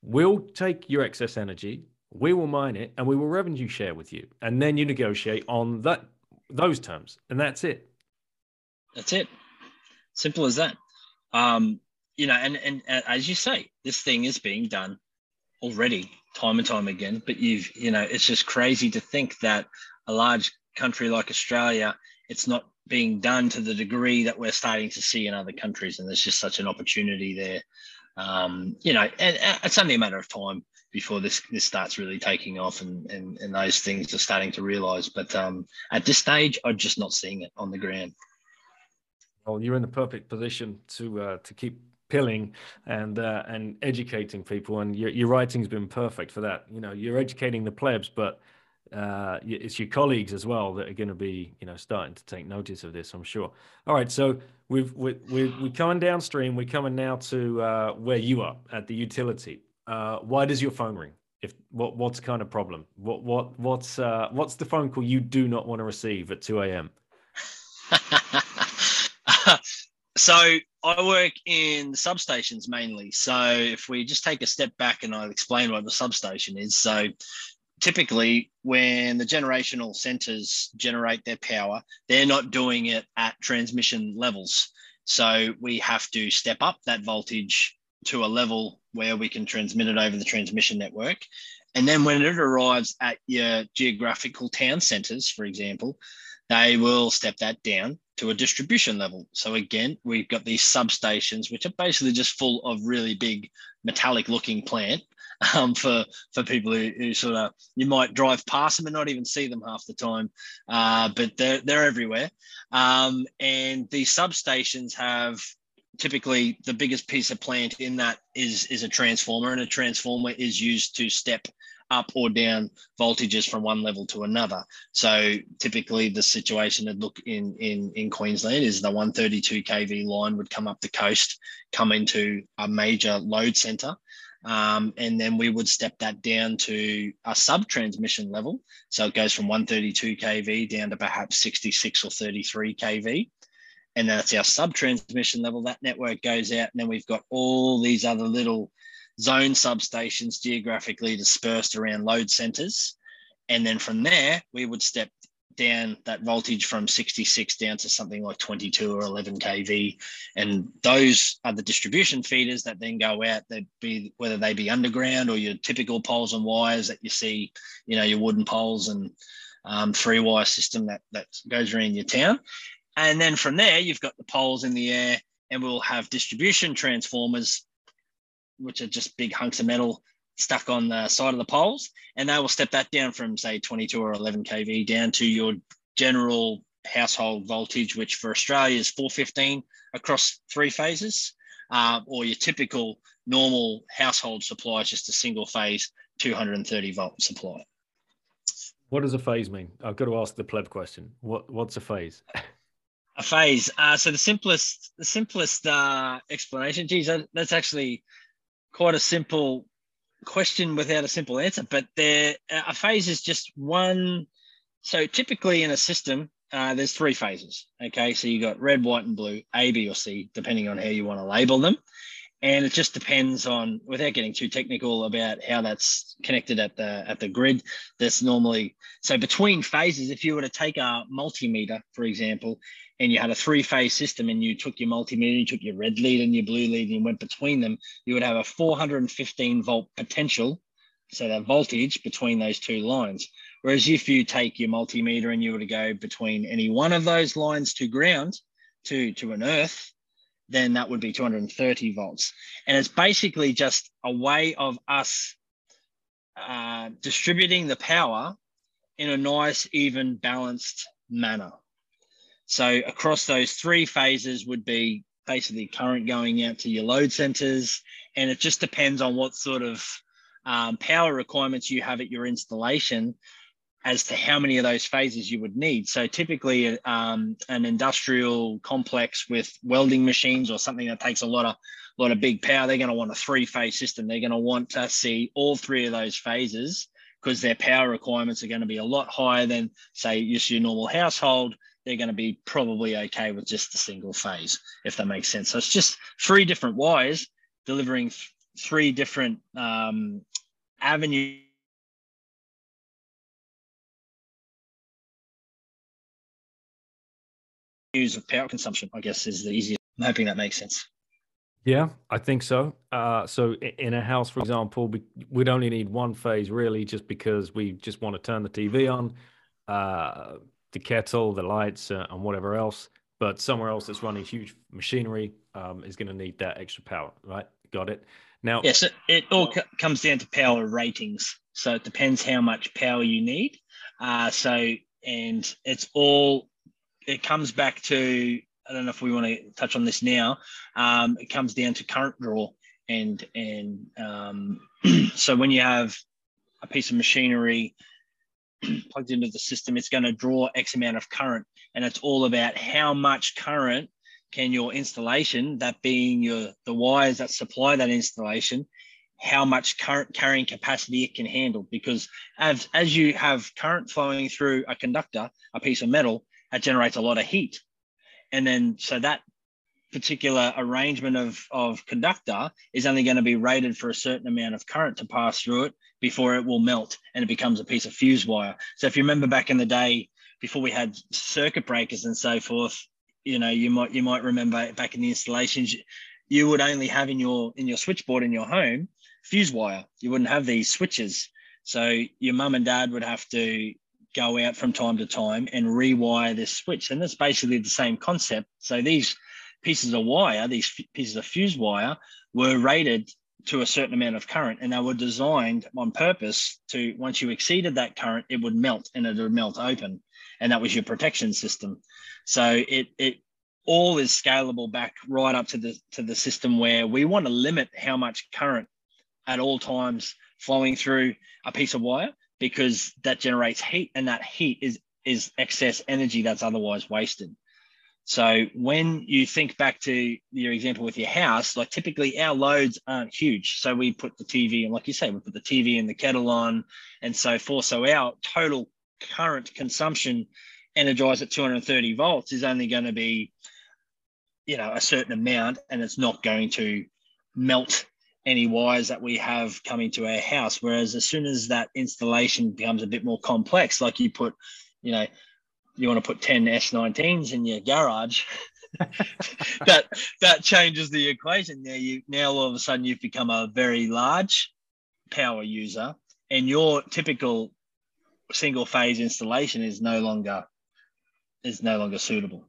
We'll take your excess energy, we will mine it, and we will revenue share with you. And then you negotiate on that those terms, and that's it. That's it. Simple as that. Um, you know, and, and and as you say, this thing is being done already time and time again. But you've, you know, it's just crazy to think that a large country like Australia, it's not being done to the degree that we're starting to see in other countries. And there's just such an opportunity there. Um, you know, and, and it's only a matter of time before this this starts really taking off and and, and those things are starting to realize. But um, at this stage, I'm just not seeing it on the ground. Well, you're in the perfect position to uh, to keep pilling and uh, and educating people, and your your writing's been perfect for that. You know, you're educating the plebs, but uh, it's your colleagues as well that are going to be you know starting to take notice of this. I'm sure. All right, so we've we we we're coming downstream. We're coming now to uh, where you are at the utility. Uh, why does your phone ring? If what what's kind of problem? What what what's uh, what's the phone call you do not want to receive at 2 a.m. so I work in substations mainly. So if we just take a step back and I'll explain what the substation is. So typically when the generational centers generate their power, they're not doing it at transmission levels. So we have to step up that voltage to a level where we can transmit it over the transmission network. And then when it arrives at your geographical town centers, for example, they will step that down to a distribution level. So again, we've got these substations, which are basically just full of really big metallic looking plant um, for, for people who, who, sort of, you might drive past them and not even see them half the time, uh, but they're, they're everywhere. Um, and these substations have typically the biggest piece of plant in that is, is a transformer and a transformer is used to step up or down voltages from one level to another. So typically the situation that look in, in, in Queensland is the 132 kV line would come up the coast, come into a major load center. Um, and then we would step that down to a sub transmission level. So it goes from 132 kV down to perhaps 66 or 33 kV. And that's our sub transmission level. That network goes out, and then we've got all these other little zone substations geographically dispersed around load centers. And then from there, we would step down that voltage from 66 down to something like 22 or 11 kV. And those are the distribution feeders that then go out, that be whether they be underground or your typical poles and wires that you see, you know, your wooden poles and um, three wire system that, that goes around your town. And then from there, you've got the poles in the air, and we'll have distribution transformers which are just big hunks of metal stuck on the side of the poles, and they will step that down from say 22 or 11 kV down to your general household voltage, which for Australia is 415 across three phases. uh, or your typical normal household supply is just a single phase 230 volt supply. What does a phase mean? I've got to ask the pleb question. What what's a phase? A phase. Uh, so the simplest the simplest uh, explanation. Geez, that, that's actually quite a simple question without a simple answer. But there, a phase is just one. So typically in a system, uh, there's three phases. Okay, so you got red, white, and blue, A, B, or C, depending on how you want to label them. And it just depends on, without getting too technical about how that's connected at the at the grid. that's normally so between phases. If you were to take a multimeter, for example, and you had a three-phase system, and you took your multimeter, you took your red lead and your blue lead, and you went between them, you would have a 415 volt potential. So that voltage between those two lines. Whereas if you take your multimeter and you were to go between any one of those lines to ground to, to an earth, then that would be 230 volts. And it's basically just a way of us uh, distributing the power in a nice, even, balanced manner. So across those three phases would be basically current going out to your load centers. And it just depends on what sort of um, power requirements you have at your installation as to how many of those phases you would need. So typically, um, an industrial complex with welding machines or something that takes a lot of lot of big power, they're going to want a three-phase system. They're going to want to see all three of those phases because their power requirements are going to be a lot higher than, say, just your normal household. They're going to be probably okay with just a single phase, if that makes sense. So it's just three different wires delivering th- three different um, avenues of power consumption, I guess, is the easiest. I'm hoping that makes sense. Yeah, I think so. Uh, so in a house, for example, we, would only need one phase really, just because we just want to turn the TV on, uh, the kettle, the lights, uh, and whatever else. But somewhere else that's running huge machinery um, is going to need that extra power, right? Got it. Now, yes, it, all co- comes down to power ratings. So it depends how much power you need. Uh, so and it's all it comes back to I don't know if we want to touch on this now. Um, it comes down to current draw, and and um, so when you have a piece of machinery plugged into the system, it's going to draw X amount of current, and it's all about how much current can your installation, that being your the wires that supply that installation, how much current carrying capacity it can handle. Because as as you have current flowing through a conductor, a piece of metal, that generates a lot of heat. And then so that particular arrangement of, of conductor is only going to be rated for a certain amount of current to pass through it before it will melt and it becomes a piece of fuse wire. So if you remember back in the day, before we had circuit breakers and so forth, you know, you might you might remember back in the installations, you would only have in your in your switchboard in your home fuse wire. You wouldn't have these switches. So your mum and dad would have to go out from time to time and rewire this switch. And that's basically the same concept. So these pieces of wire, these f- pieces of fuse wire, were rated to a certain amount of current and they were designed on purpose to once you exceeded that current, it would melt and it would melt open. And that was your protection system. So it it all is scalable back right up to the to the system where we want to limit how much current at all times flowing through a piece of wire because that generates heat and that heat is is excess energy that's otherwise wasted. So when you think back to your example with your house, like typically our loads aren't huge. So we put the TV and like you say, we put the TV and the kettle on and so forth. So our total current consumption energized at 230 volts is only going to be, you know, a certain amount and it's not going to melt any wires that we have coming to our house. Whereas as soon as that installation becomes a bit more complex, like you put, you know, you want to put 10 S19s in your garage, that that changes the equation. Now you now all of a sudden you've become a very large power user, and your typical single phase installation is no longer is no longer suitable.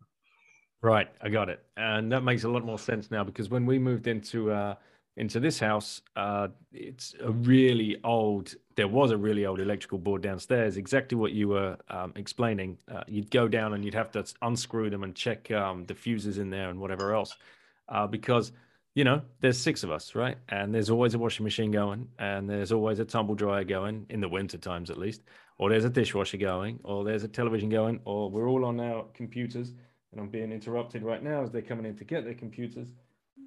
Right, I got it, and that makes a lot more sense now because when we moved into uh, into this house, uh, it's a really old. There was a really old electrical board downstairs. Exactly what you were um, explaining. Uh, you'd go down and you'd have to unscrew them and check um, the fuses in there and whatever else, uh, because you know, there's six of us, right? And there's always a washing machine going, and there's always a tumble dryer going in the winter times at least, or there's a dishwasher going, or there's a television going, or we're all on our computers. And I'm being interrupted right now as they're coming in to get their computers.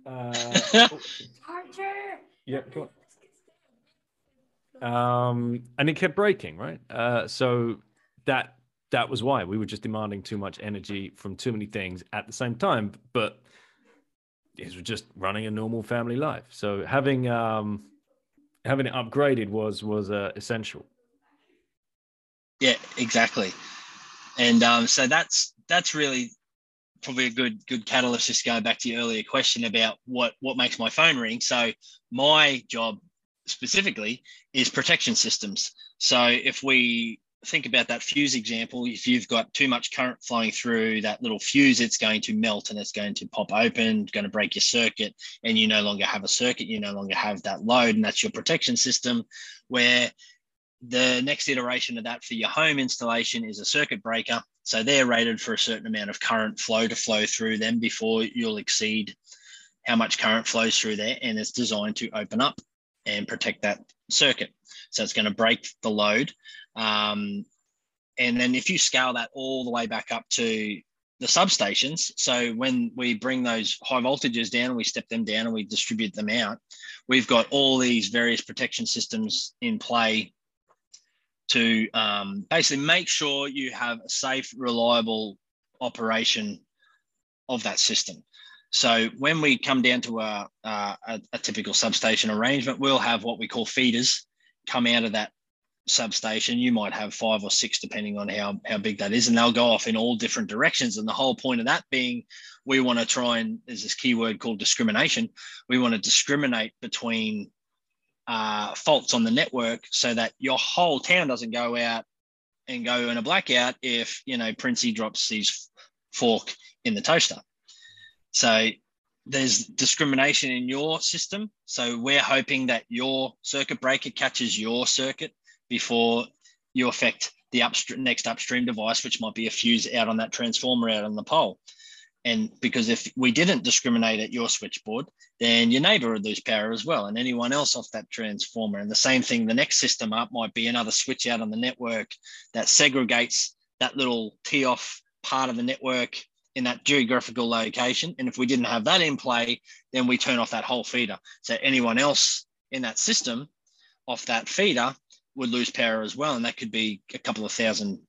Uh, oh, yeah, go on. Um, and it kept breaking, right? Uh, so that that was why we were just demanding too much energy from too many things at the same time. But it was just running a normal family life. So having um, having it upgraded was was uh, essential. Yeah, exactly. And um, so that's that's really probably a good good catalyst. Just going back to your earlier question about what what makes my phone ring. So my job specifically is protection systems. So if we think about that fuse example, if you've got too much current flowing through that little fuse, it's going to melt and it's going to pop open, going to break your circuit, and you no longer have a circuit, you no longer have that load, and that's your protection system. Where the next iteration of that for your home installation is a circuit breaker. So they're rated for a certain amount of current flow to flow through them before you'll exceed how much current flows through there, and it's designed to open up and protect that circuit. So it's going to break the load um, and then if you scale that all the way back up to the substations, so when we bring those high voltages down, we step them down and we distribute them out, we've got all these various protection systems in play to um, basically make sure you have a safe, reliable operation of that system. So when we come down to a, a, a, typical substation arrangement, we'll have what we call feeders come out of that substation, you might have five or six, depending on how, how big that is, and they'll go off in all different directions. And the whole point of that being, we want to try and there's this keyword called discrimination. We want to discriminate between uh, faults on the network so that your whole town doesn't go out and go in a blackout if you know Princey drops his fork in the toaster. So there's discrimination in your system. So we're hoping that your circuit breaker catches your circuit before you affect the upstream, next upstream device, which might be a fuse out on that transformer out on the pole. And because if we didn't discriminate at your switchboard, then your neighbor would lose power as well, and anyone else off that transformer. And the same thing, the next system up might be another switch out on the network that segregates that little tee off part of the network in that geographical location. And if we didn't have that in play, then we turn off that whole feeder. So anyone else in that system off that feeder would lose power as well. And that could be a couple of thousand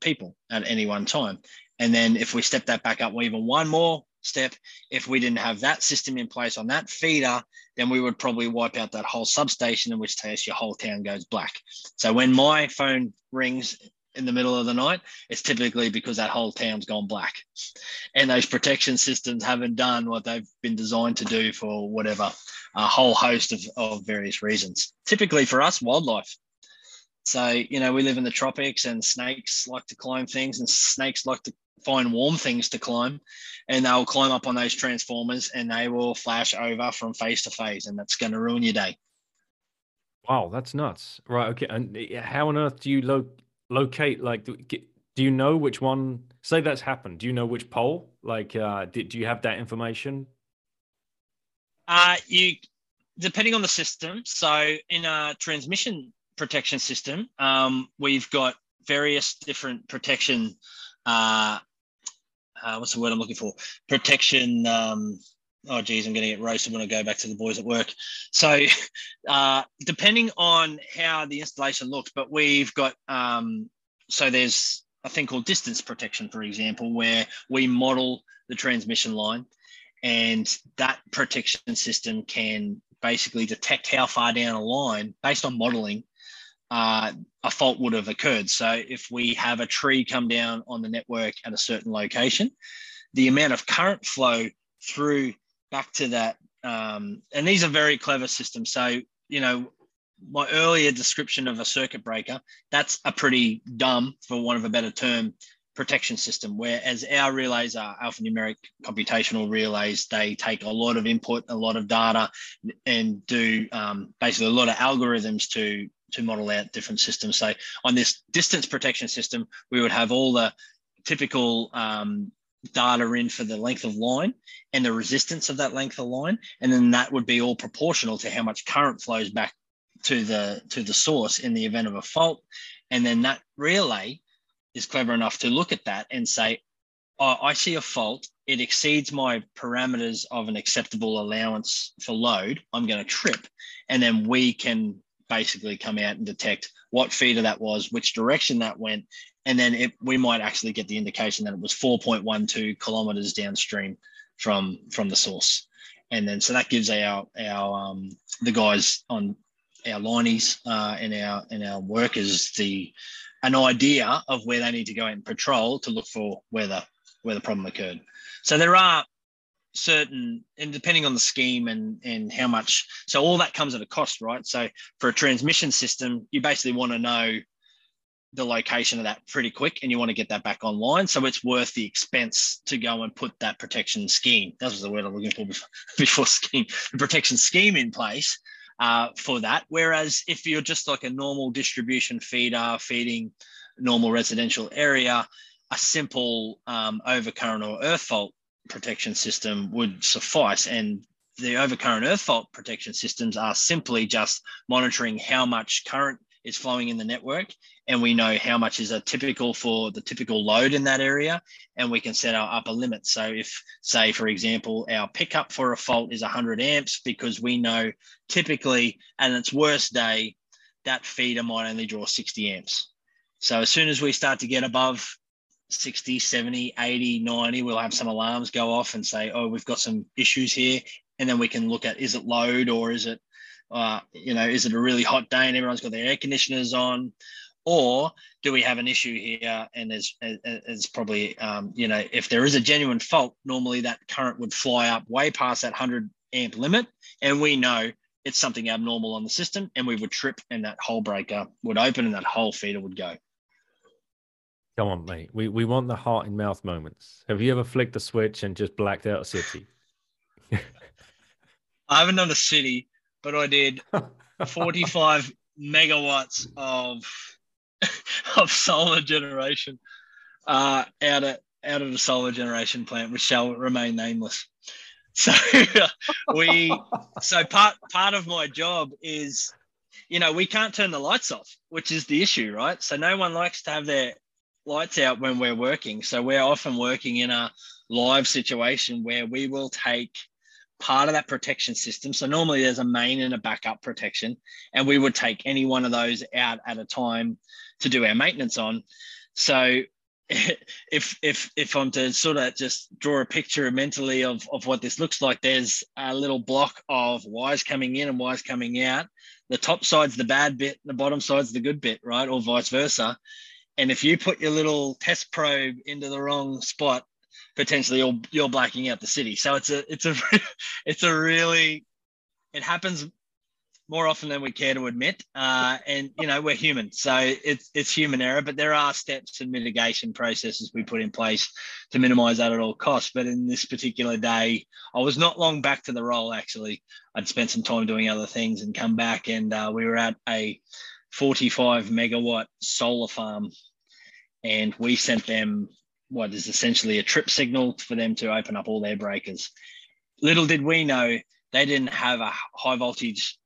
people at any one time. And then if we step that back up we even one more step, if we didn't have that system in place on that feeder, then we would probably wipe out that whole substation, in which case your whole town goes black. So when my phone rings in the middle of the night, it's typically because that whole town's gone black. And those protection systems haven't done what they've been designed to do for whatever, a whole host of, of various reasons. Typically for us, wildlife. So, you know, we live in the tropics and snakes like to climb things and snakes like to find warm things to climb and they'll climb up on those transformers and they will flash over from phase to phase and that's going to ruin your day. Wow, that's nuts. Right. Okay. And how on earth do you lo- locate, like, do, you know which one, say that's happened? Do you know which pole? Like, uh, did, do you have that information? Uh, you, depending on the system. So in a transmission protection system, um, we've got various different protection. Uh, uh, what's the word I'm looking for? Protection. Um, oh, geez, I'm going to get roasted when I go back to the boys at work. So, uh, depending on how the installation looks, but we've got um, so there's a thing called distance protection, for example, where we model the transmission line, and that protection system can basically detect how far down a line based on modeling uh, a fault would have occurred. So if we have a tree come down on the network at a certain location, the amount of current flow through back to that, um, and these are very clever systems. So, you know, my earlier description of a circuit breaker, that's a pretty dumb, for want of a better term, protection system. Whereas our relays are alphanumeric computational relays, they take a lot of input, a lot of data, and do um, basically a lot of algorithms to to model out different systems. So on this distance protection system, we would have all the typical um, data in for the length of line and the resistance of that length of line, and then that would be all proportional to how much current flows back to the to the source in the event of a fault. And then that relay is clever enough to look at that and say, oh, I see a fault. It exceeds my parameters of an acceptable allowance for load. I'm going to trip. And then we can basically come out and detect what feeder that was, which direction that went. And then it, we might actually get the indication that it was 4.12 kilometers downstream from, from the source. And then so that gives our, our um, the guys on our linies uh, and our and our workers the an idea of where they need to go and patrol to look for where the where the problem occurred. So there are certain and depending on the scheme and and how much so all that comes at a cost right so for a transmission system you basically want to know the location of that pretty quick and you want to get that back online so it's worth the expense to go and put that protection scheme that was the word i'm looking for before, scheme the protection scheme in place uh, for that. Whereas if you're just like a normal distribution feeder feeding normal residential area, a simple um, overcurrent or earth fault protection system would suffice. And the overcurrent earth fault protection systems are simply just monitoring how much current is flowing in the network and we know how much is a typical for the typical load in that area and we can set our upper limit so if say for example our pickup for a fault is 100 amps because we know typically at its worst day that feeder might only draw 60 amps so as soon as we start to get above 60 70 80 90 we'll have some alarms go off and say oh we've got some issues here and then we can look at is it load or is it uh, you know, is it a really hot day and everyone's got their air conditioners on? Or do we have an issue here? And there's, there's probably, um, you know, if there is a genuine fault, normally that current would fly up way past that 100 amp limit. And we know it's something abnormal on the system and we would trip and that whole breaker would open and that whole feeder would go. Come on, mate. We, we want the heart in mouth moments. Have you ever flicked the switch and just blacked out a city? I haven't done a city, but I did 45 megawatts of of solar generation uh, out of out of the solar generation plant, which shall remain nameless. So we so part part of my job is, you know, we can't turn the lights off, which is the issue, right? So no one likes to have their lights out when we're working. So we're often working in a live situation where we will take part of that protection system. So normally there's a main and a backup protection, and we would take any one of those out at a time to do our maintenance on. So if if if I'm to sort of just draw a picture mentally of, of what this looks like, there's a little block of wires coming in and wires coming out. The top side's the bad bit, the bottom side's the good bit, right? Or vice versa. And if you put your little test probe into the wrong spot, potentially you're, you're blacking out the city. So it's a it's a it's a really it happens more often than we care to admit. Uh, and you know we're human, so it's it's human error. But there are steps and mitigation processes we put in place to minimise that at all costs. But in this particular day, I was not long back to the role. Actually, I'd spent some time doing other things and come back, and uh, we were at a 45 megawatt solar farm, and we sent them what is essentially a trip signal for them to open up all their breakers. Little did we know they didn't have a high voltage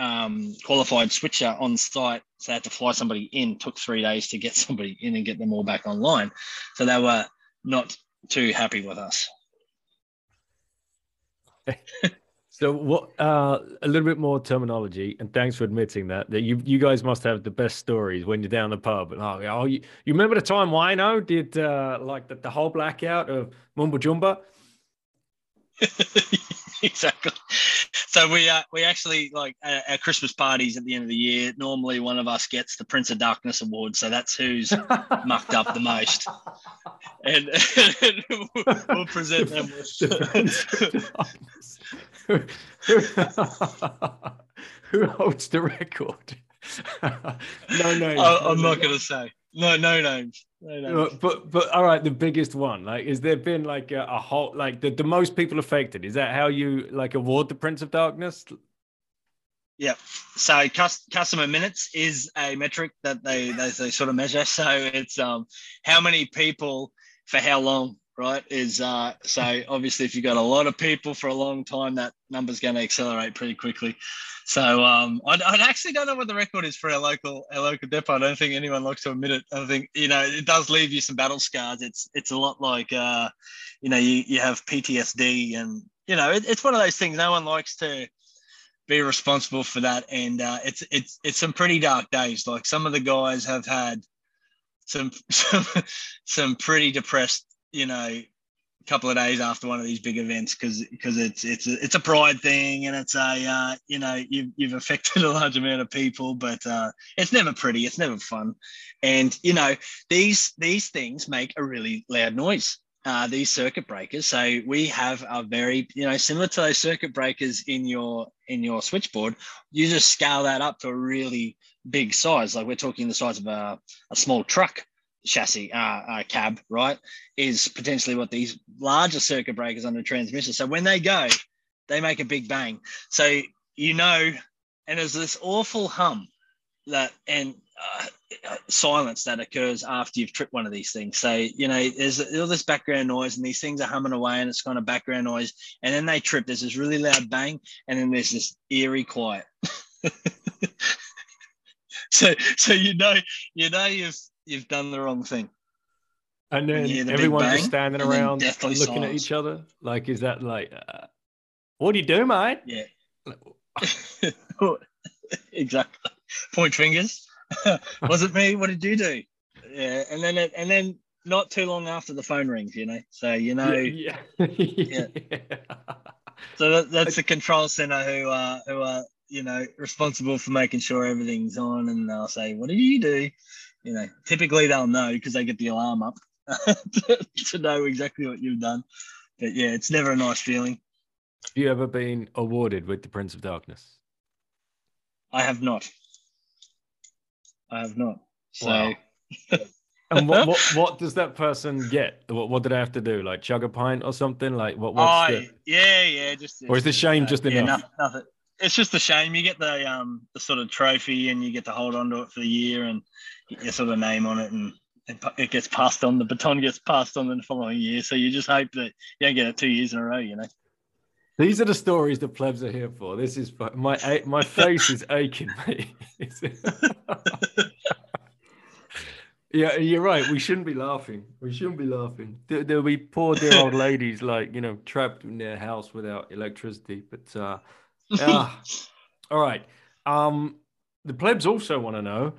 um, qualified switcher on site, so they had to fly somebody in. Took three days to get somebody in and get them all back online. So they were not too happy with us. So what? Uh, a little bit more terminology, and thanks for admitting that. That you you guys must have the best stories when you're down the pub. And oh, oh you, you remember the time Wino did uh, like the, the whole blackout of Mumbo Jumba? exactly. So we uh, we actually like uh, our Christmas parties at the end of the year. Normally, one of us gets the Prince of Darkness award, so that's who's mucked up the most, and, and we'll present them with. Who holds the record? no no. I, am not going to say. No, no names. No names. But but all right, the biggest one. Like, is there been like a, a whole like the, the most people affected? Is that how you like award the Prince of Darkness? Yeah. So customer minutes is a metric that they, they, they sort of measure. So it's um how many people for how long right? Is uh, so obviously if you've got a lot of people for a long time, that number's going to accelerate pretty quickly. So um, I, I actually don't know what the record is for our local our local depot. I don't think anyone likes to admit it. I think you know it does leave you some battle scars. It's it's a lot like uh, you know you you have PTSD and you know it, it's one of those things. No one likes to be responsible for that, and uh, it's it's it's some pretty dark days. Like some of the guys have had some some some pretty depressed you know a couple of days after one of these big events because because it's it's a, it's a pride thing and it's a uh, you know you've, you've affected a large amount of people but uh, it's never pretty it's never fun. And you know these these things make a really loud noise uh, these circuit breakers. So we have a very you know similar to those circuit breakers in your in your switchboard you just scale that up to a really big size. Like we're talking the size of a, a small truck chassis uh, uh, cab, right, is potentially what these larger circuit breakers on the transmission. So when they go, they make a big bang. So you know, and there's this awful hum that and uh, silence that occurs after you've tripped one of these things. So you know, there's all this background noise, and these things are humming away, and it's kind of background noise, and then they trip. There's this really loud bang, and then there's this eerie quiet. so so you know you know you've you've done the wrong thing. And then the everyone bang, just standing around looking silence. at each other. Like, is that like, uh, what do you do, mate? Yeah. exactly. Point fingers. Was it me? What did you do? Yeah. And then, it, and then not too long after the phone rings, you know? So, you know, yeah. yeah. So that, that's the control center who are, who are, you know, responsible for making sure everything's on. And they'll say, what did you do? You know, typically they'll know because they get the alarm up to, to know exactly what you've done. But yeah, it's never a nice feeling. Have you ever been awarded with the Prince of Darkness? I have not. I have not. So. Wow. and what, what, what does that person get? What what did I have to do? Like chug a pint or something? Like what? What's oh, the... yeah, yeah. Just or is the shame uh, just enough? Yeah, no, nothing. It's just a shame. You get the um the sort of trophy and you get to hold on to it for the year and your sort of name on it and it gets passed on. The baton gets passed on in the following year. So you just hope that you don't get it two years in a row. You know. These are the stories the plebs are here for. This is my my face is aching, mate. yeah, you're right. We shouldn't be laughing. We shouldn't be laughing. There, will be poor dear old ladies like you know trapped in their house without electricity. But uh, yeah. all right. Um, the plebs also want to know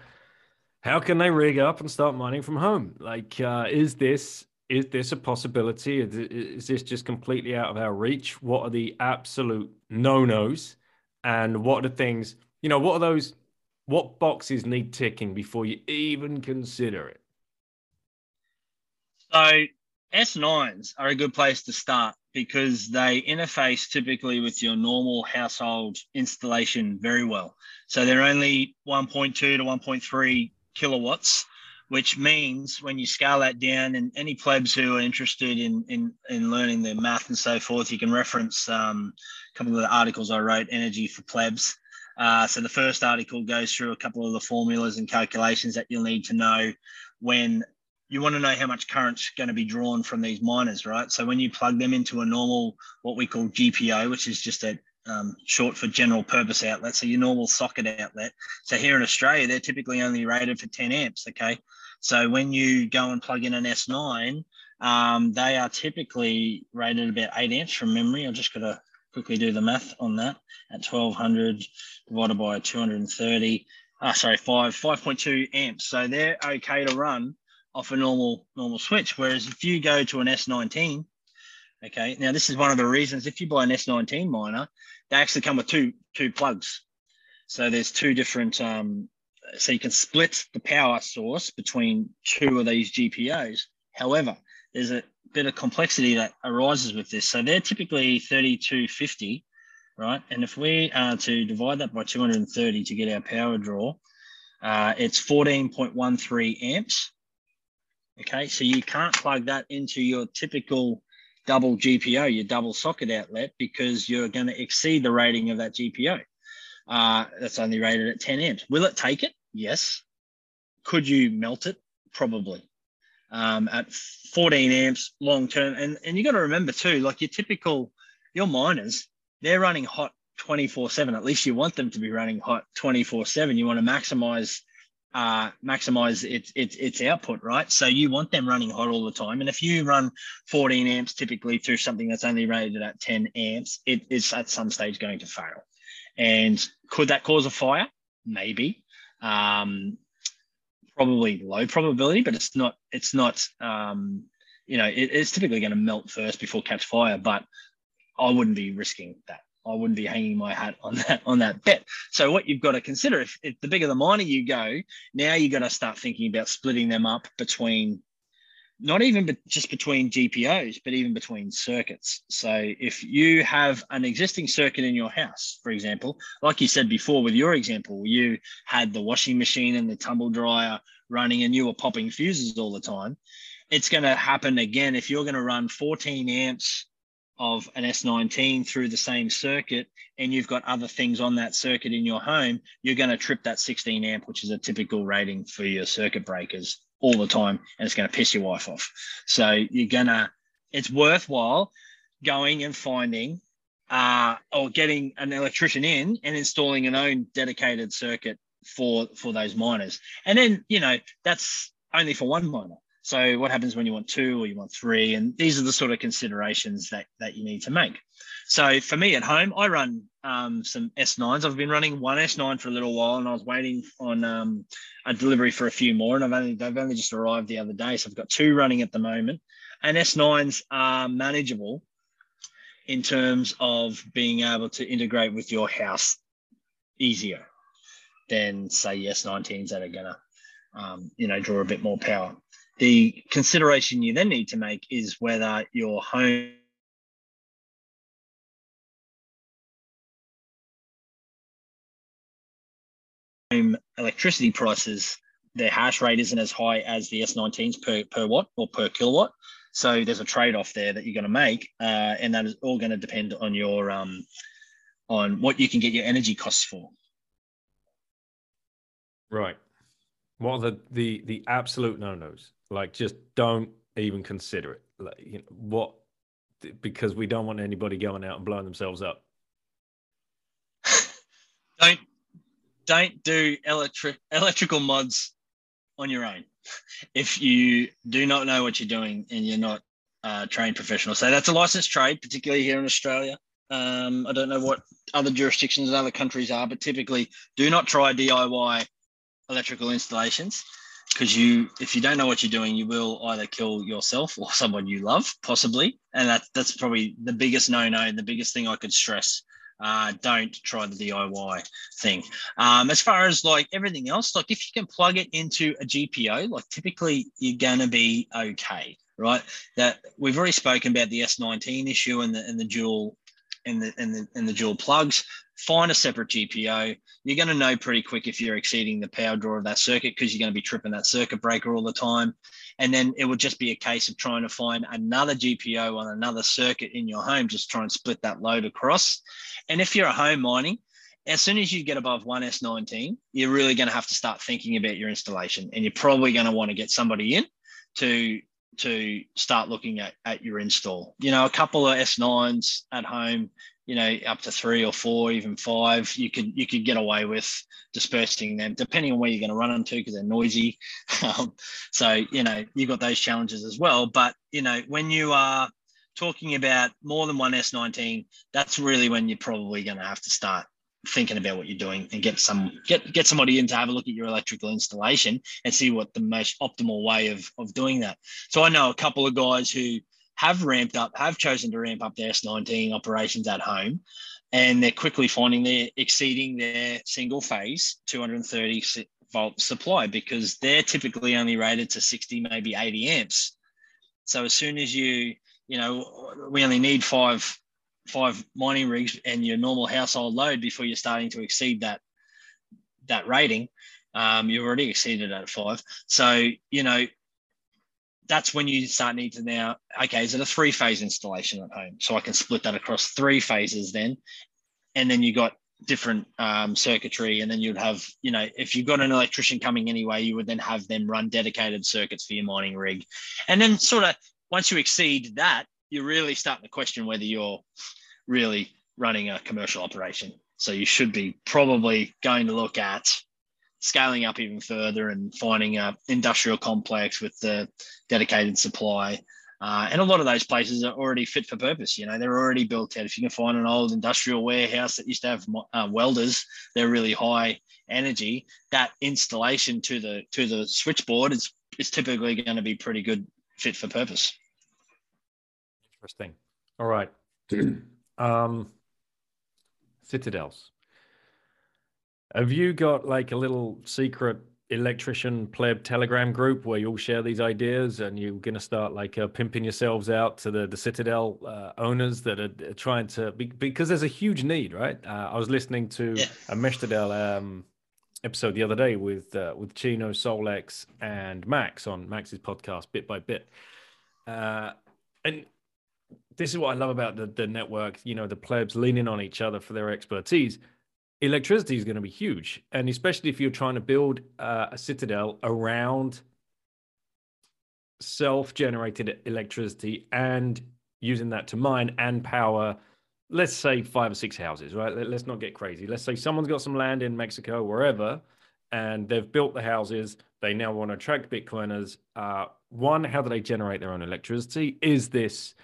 how can they rig up and start mining from home? Like, uh, is this is this a possibility? Is, is this just completely out of our reach? What are the absolute no nos, and what are the things? You know, what are those? What boxes need ticking before you even consider it? So S9s are a good place to start because they interface typically with your normal household installation very well. So they're only 1.2 to 1.3 kilowatts, which means when you scale that down, and any plebs who are interested in in, in learning the math and so forth, you can reference um, a couple of the articles I wrote, Energy for Plebs. Uh, so the first article goes through a couple of the formulas and calculations that you'll need to know when you want to know how much current's going to be drawn from these miners, right? So when you plug them into a normal, what we call GPO, which is just a um, short for general purpose outlet. So your normal socket outlet. So here in Australia, they're typically only rated for 10 amps. Okay. So when you go and plug in an S9, um, they are typically rated about eight amps from memory. I've just got to quickly do the math on that at 1200 divided by 230. Ah, sorry, five, 5.2 amps. So they're okay to run off a normal, normal switch. Whereas if you go to an S19, Okay. Now this is one of the reasons if you buy an S19 miner, they actually come with two two plugs. So there's two different. Um, so you can split the power source between two of these GPOs. However, there's a bit of complexity that arises with this. So they're typically 3250, right? And if we are to divide that by 230 to get our power draw, uh, it's 14.13 amps. Okay, so you can't plug that into your typical double GPO, your double socket outlet, because you're going to exceed the rating of that GPO. Uh, that's only rated at 10 amps. Will it take it? Yes. Could you melt it? Probably. um, at 14 amps long term. And, and you got to remember too, like your typical, your miners, they're running hot 24 7. At least you want them to be running hot 24 7. You want to maximize uh, maximize its, its its output, right? So you want them running hot all the time. And if you run 14 amps typically through something that's only rated at 10 amps, it is at some stage going to fail. And could that cause a fire? Maybe. Um, probably low probability, but it's not. It's not. Um, you know, it, it's typically going to melt first before catch fire. But I wouldn't be risking that. I wouldn't be hanging my hat on that on that bet. So what you've got to consider if, if the bigger the miner you go, now you've got to start thinking about splitting them up between not even just between GPOs, but even between circuits. So if you have an existing circuit in your house, for example, like you said before with your example, you had the washing machine and the tumble dryer running and you were popping fuses all the time. It's going to happen again if you're going to run 14 amps of an S19 through the same circuit and you've got other things on that circuit in your home, you're going to trip that 16 amp, which is a typical rating for your circuit breakers all the time, and it's going to piss your wife off. So you're going to, it's worthwhile going and finding uh, or getting an electrician in and installing an own dedicated circuit for for those miners. And then, you know, that's only for one miner. So what happens when you want two or you want three? And these are the sort of considerations that, that you need to make. So for me at home, I run um, some S9s. I've been running one S9 for a little while and I was waiting on um, a delivery for a few more and I've only, they've only just arrived the other day. So I've got two running at the moment and S9s are manageable in terms of being able to integrate with your house easier than say S19s that are to, um, you know, draw a bit more power. The consideration you then need to make is whether your home electricity prices, their hash rate isn't as high as the S19s per, per watt or per kilowatt. So there's a trade-off there that you're going to make, uh, and that is all going to depend on your um, on what you can get your energy costs for. Right. What are the the the absolute no nos? Like, just don't even consider it. Like, you know, what? Because we don't want anybody going out and blowing themselves up. don't don't do electric electrical mods on your own if you do not know what you're doing and you're not uh, trained professional. So that's a licensed trade, particularly here in Australia. Um, I don't know what other jurisdictions and other countries are, but typically do not try DIY electrical installations because you if you don't know what you're doing you will either kill yourself or someone you love possibly. And that, that's probably the biggest no-no the biggest thing i could stress. Uh, don't try the diy thing. Um, as far as like everything else like if you can plug it into a gpo like typically you're gonna be okay right? That we've already spoken about the s19 issue and the, and the dual and the, and the, and the dual plugs find a separate GPO. You're going to know pretty quick if you're exceeding the power draw of that circuit because you're going to be tripping that circuit breaker all the time. And then it would just be a case of trying to find another GPO on another circuit in your home, just try and split that load across. And if you're a home mining, as soon as you get above 1S19, you're really going to have to start thinking about your installation. And you're probably going to want to get somebody in to to start looking at, at your install. You know, a couple of S9s at home you know up to three or four even five you could you could get away with dispersing them depending on where you're going to run them to because they're noisy. Um, so you know you've got those challenges as well. But you know when you are talking about more than one s19 that's really when you're probably going to have to start thinking about what you're doing and get some get get somebody in to have a look at your electrical installation and see what the most optimal way of of doing that. So i know a couple of guys who have ramped up, have chosen to ramp up their S19 operations at home, and they're quickly finding they're exceeding their single phase 230 volt supply because they're typically only rated to 60, maybe 80 amps. So as soon as you, you know, we only need five five mining rigs and your normal household load before you're starting to exceed that that rating. Um, you've already exceeded at five. So, you know, that's when you start need to now, okay, is it a three phase installation at home? So I can split that across three phases then. And then you got different um, circuitry, and then you'd have, you know, if you've got an electrician coming anyway, you would then have them run dedicated circuits for your mining rig, and then sort of once you exceed that, you're really starting to question whether you're really running a commercial operation. So you should be probably going to look at scaling up even further and finding a industrial complex with the dedicated supply. Uh, and a lot of those places are already fit for purpose. You know, they're already built out. If you can find an old industrial warehouse that used to have uh, welders, they're really high energy. That installation to the to the switchboard is is typically going to be pretty good fit for purpose. Interesting. All right. um, citadels. Have you got like a little secret electrician pleb telegram group where you all share these ideas and you're going to start like uh, pimping yourselves out to the, the citadel uh, owners that are, are, trying to be, because there's a huge need right? Uh, i was listening to yeah. a meshtadel um, episode the other day with uh, with chino solex and max on max's podcast bit by bit. Uh, and this is what i love about the, the network you know the plebs leaning on each other for their expertise electricity is going to be huge, and especially if you're trying to build uh, a citadel around self-generated electricity and using that to mine and power let's say five or six houses right? Let's not get crazy. Let's say someone's got some land in mexico wherever and they've built the houses. They now want to attract bitcoiners. Uh, one how do they generate their own electricity? Is this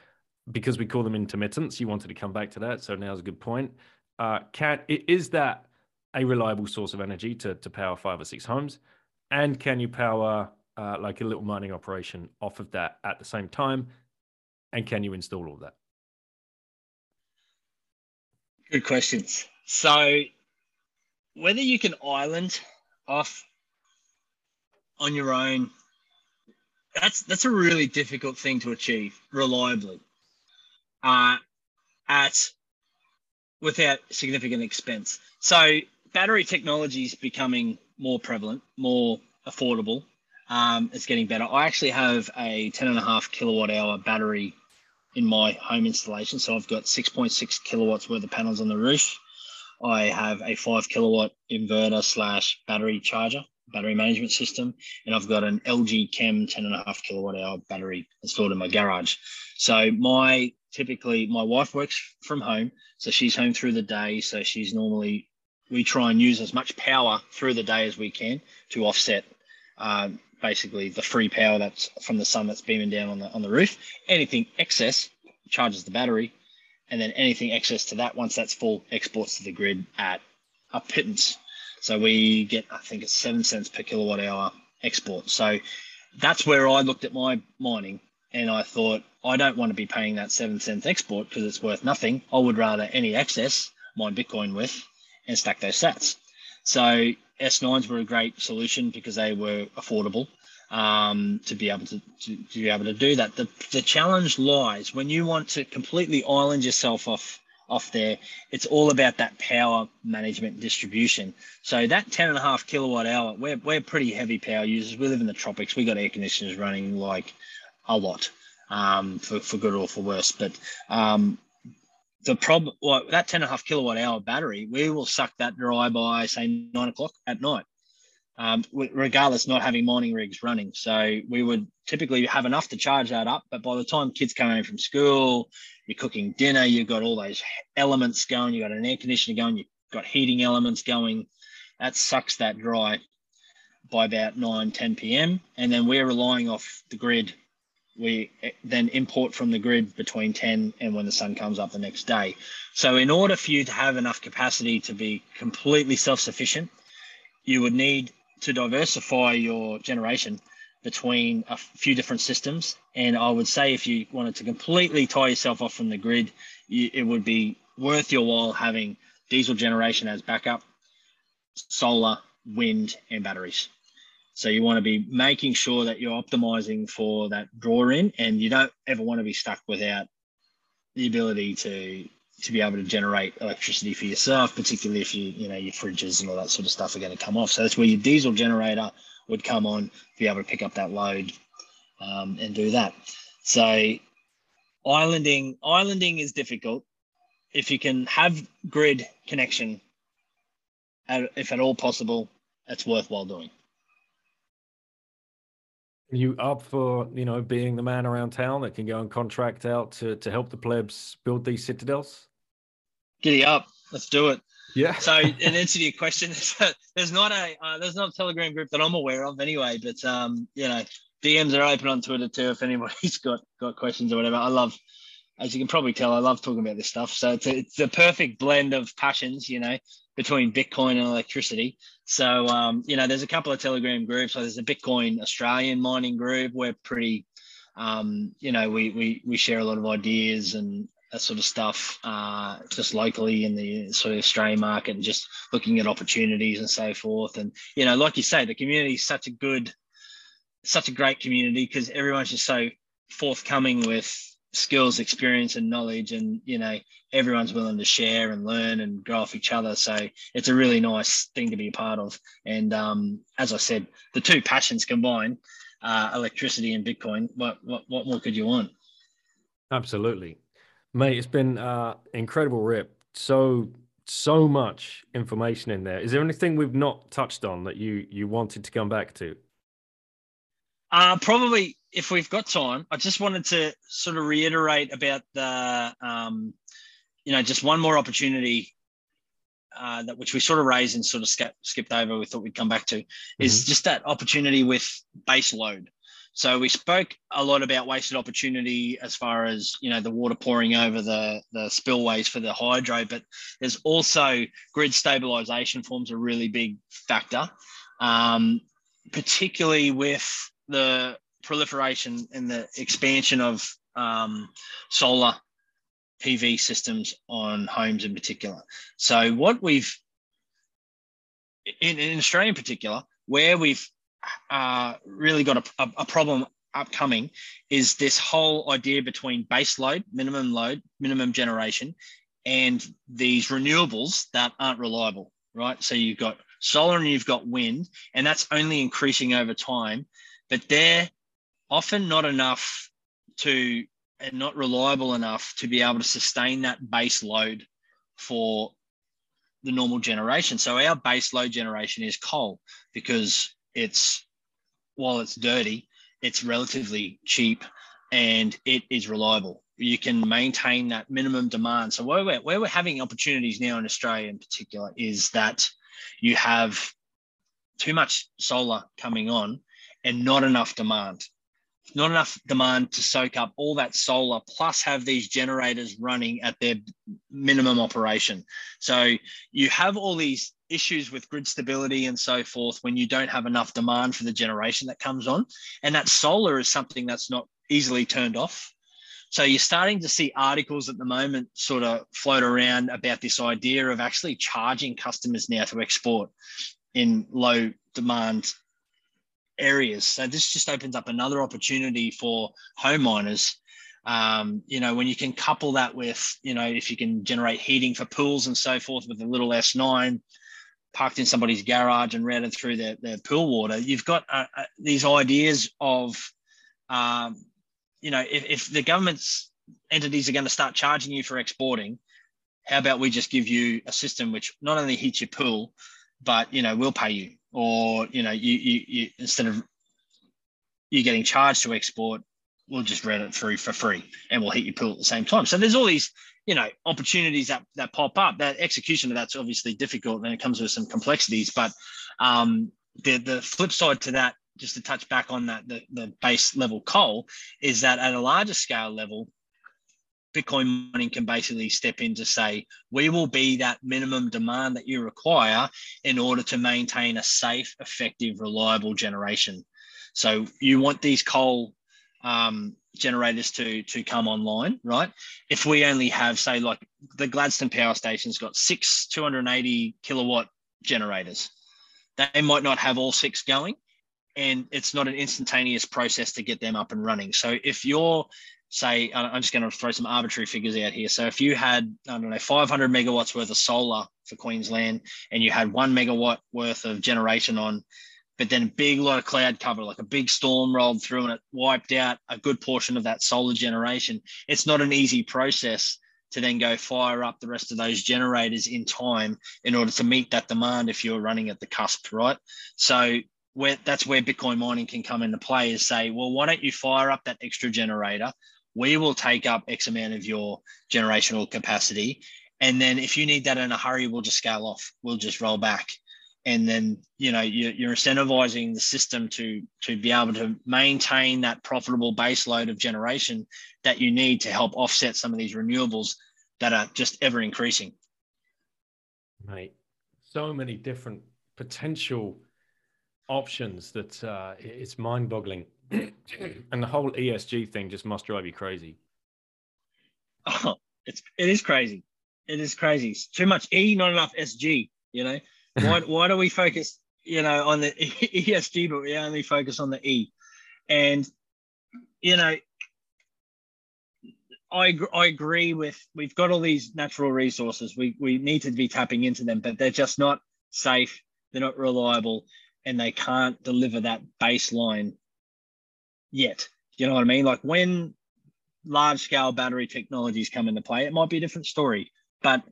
because we call them intermittents? You wanted to come back to that so now's a good point uh, can is that a reliable source of energy to to power five or six homes, and can you power uh, like a little mining operation off of that at the same time, and can you install all that? Good questions. So, whether you can island off on your own, that's that's a really difficult thing to achieve reliably. Uh, at without significant expense. So battery technology is becoming more prevalent, more affordable. Um, it's getting better. I actually have a 10 and a half kilowatt hour battery in my home installation. So I've got 6.6 kilowatts worth of panels on the roof. I have a five kilowatt inverter slash battery charger, battery management system, and I've got an LG Chem 10 and a half kilowatt hour battery installed in my garage. So my typically my wife works from home, so she's home through the day. So she's normally we try and use as much power through the day as we can to offset uh, basically the free power that's from the sun that's beaming down on the on the roof. Anything excess charges the battery, and then anything excess to that once that's full exports to the grid at a pittance. So we get I think it's seven cents per kilowatt hour export. So that's where I looked at my mining and I thought I don't want to be paying that seven cents export because it's worth nothing. I would rather any excess mine Bitcoin with and stack those sats. So S9s were a great solution because they were affordable um, to be able to, to, to, be able to do that. The, the challenge lies when you want to completely island yourself off off there. It's all about that power management distribution. So that 10 and a half kilowatt hour, we're, we're pretty heavy power users. We live in the tropics. We got air conditioners running like a lot um, for, for good or for worse. But um, the problem, well, that 10 and a half kilowatt hour battery, we will suck that dry by say nine o'clock at night. Um, regardless, not having mining rigs running. So we would typically have enough to charge that up. But by the time kids come home from school, you're cooking dinner, you've got all those elements going, you've got an air conditioner going, you've got heating elements going. That sucks that dry by about 9, 10 p.m. And then we're relying off the grid we eh, then import from the grid between 10 and when the sun comes up the next day. So in order for you to have enough capacity to be completely self-sufficient, you would need to diversify your generation between a few different systems. And I would say if you wanted to completely tie yourself off from the grid, you, it would be worth your while having diesel generation as backup, solar, wind, and batteries. So you want to be making sure that you're optimizing for that draw in, and you don't ever want to be stuck without the ability to to be able to generate electricity for yourself, particularly if you you know your fridges and all that sort of stuff are going to come off. So that's where your diesel generator would come on to be able to pick up that load um, and do that. So islanding islanding is difficult. If you can have grid connection if at all possible, it's worthwhile doing. Are you up for you know being the man around town that can go and contract out to to help the plebs build these citadels? Giddy up, let's do it. Yeah. so, in answer to your question, there's not a uh, there's not a Telegram group that I'm aware of anyway. But um, you know, DMs are open on Twitter too if anybody's got got questions or whatever. I love, as you can probably tell, I love talking about this stuff. So it's a, it's the perfect blend of passions, you know, between Bitcoin and electricity. So um, you know, there's a couple of Telegram groups. So there's a Bitcoin Australian mining group. We're pretty, um, you know, we we we share a lot of ideas and that sort of stuff, uh, just locally in the sort of Australian market, and just looking at opportunities and so forth. And you know, like you say, the community is such a good, such a great community because everyone's just so forthcoming with skills, experience, and knowledge, and you know, everyone's willing to share and learn and grow off each other. So it's a really nice thing to be a part of. And um, as I said, the two passions combined, uh, electricity and Bitcoin. What, what what more could you want? Absolutely. Mate, it's been uh incredible rip. So so much information in there. Is there anything we've not touched on that you you wanted to come back to? Uh probably if we've got time, I just wanted to sort of reiterate about the um you know just one more opportunity uh, that which we sort of raised and sort of skipped over. We thought we'd come back to is mm-hmm. just that opportunity with base load. So we spoke a lot about wasted opportunity as far as you know the water pouring over the the spillways for the hydro, but there's also grid stabilization forms a really big factor, um, particularly with the proliferation and the expansion of um, solar PV systems on homes in particular. So what we've in, in Australia in particular, where we've uh, really got a, a, a problem upcoming is this whole idea between base load, minimum load, minimum generation, and these renewables that aren't reliable, right? So you've got solar and you've got wind, and that's only increasing over time, but they're often not enough to and not reliable enough to be able to sustain that base load for the normal generation. So our base load generation is coal because it's while it's dirty, it's relatively cheap and it is reliable. You can maintain that minimum demand. So where we're, where we're having opportunities now in Australia in particular is that you have too much solar coming on and not enough demand not enough demand to soak up all that solar, plus have these generators running at their minimum operation. So you have all these issues with grid stability and so forth when you don't have enough demand for the generation that comes on. And that solar is something that's not easily turned off. So you're starting to see articles at the moment sort of float around about this idea of actually charging customers now to export in low demand areas. So this just opens up another opportunity for home miners. Um, you know, when you can couple that with, you know, if you can generate heating for pools and so forth with a little S9 parked in somebody's garage and routed through their, their pool water, you've got uh, uh, these ideas of, um, you know, if, if the government's entities are going to start charging you for exporting, how about we just give you a system which not only heats your pool, but you know we'll pay you or you know you, you, you instead of you getting charged to export we'll just rent it through for free and we'll hit your pool at the same time. So there's all these you know opportunities that that pop up. That execution of that's obviously difficult and it comes with some complexities but um the the flip side to that just to touch back on that the, the base level coal is that at a larger scale level Bitcoin mining can basically step in to say, we will be that minimum demand that you require in order to maintain a safe, effective, reliable generation. So you want these coal um, generators to to come online, right? If we only have, say, like the Gladstone power station's got six 280 kilowatt generators, they might not have all six going, and it's not an instantaneous process to get them up and running. So if you're say, uh, I'm just going to throw some arbitrary figures out here. So if you had, I don't know, 500 megawatts worth of solar for Queensland and you had one megawatt worth of generation on, but then a big lot of cloud cover, like a big storm rolled through and it wiped out a good portion of that solar generation, it's not an easy process to then go fire up the rest of those generators in time in order to meet that demand if you're running at the cusp, right? So where that's where Bitcoin mining can come into play is say, well, why don't you fire up that extra generator? We will take up X amount of your generational capacity. And then if you need that in a hurry, we'll just scale off. We'll just roll back. And then, you know, you're, incentivizing the system to, to be able to maintain that profitable base load of generation that you need to help offset some of these renewables that are just ever increasing. Mate, so many different potential options that uh, it's mind boggling. and the whole ESG thing just must drive you crazy. Oh, it's, it is crazy it is crazy. It's too much E, not enough SG. You know, why why do we focus, you know, on the ESG, but we only focus on the E? And you know, I I agree with we've got all these natural resources. We we need to be tapping into them, but they're just not safe. They're not reliable, and they can't deliver that baseline yet. You know what I mean? Like when large scale battery technologies come into play, it might be a different story. But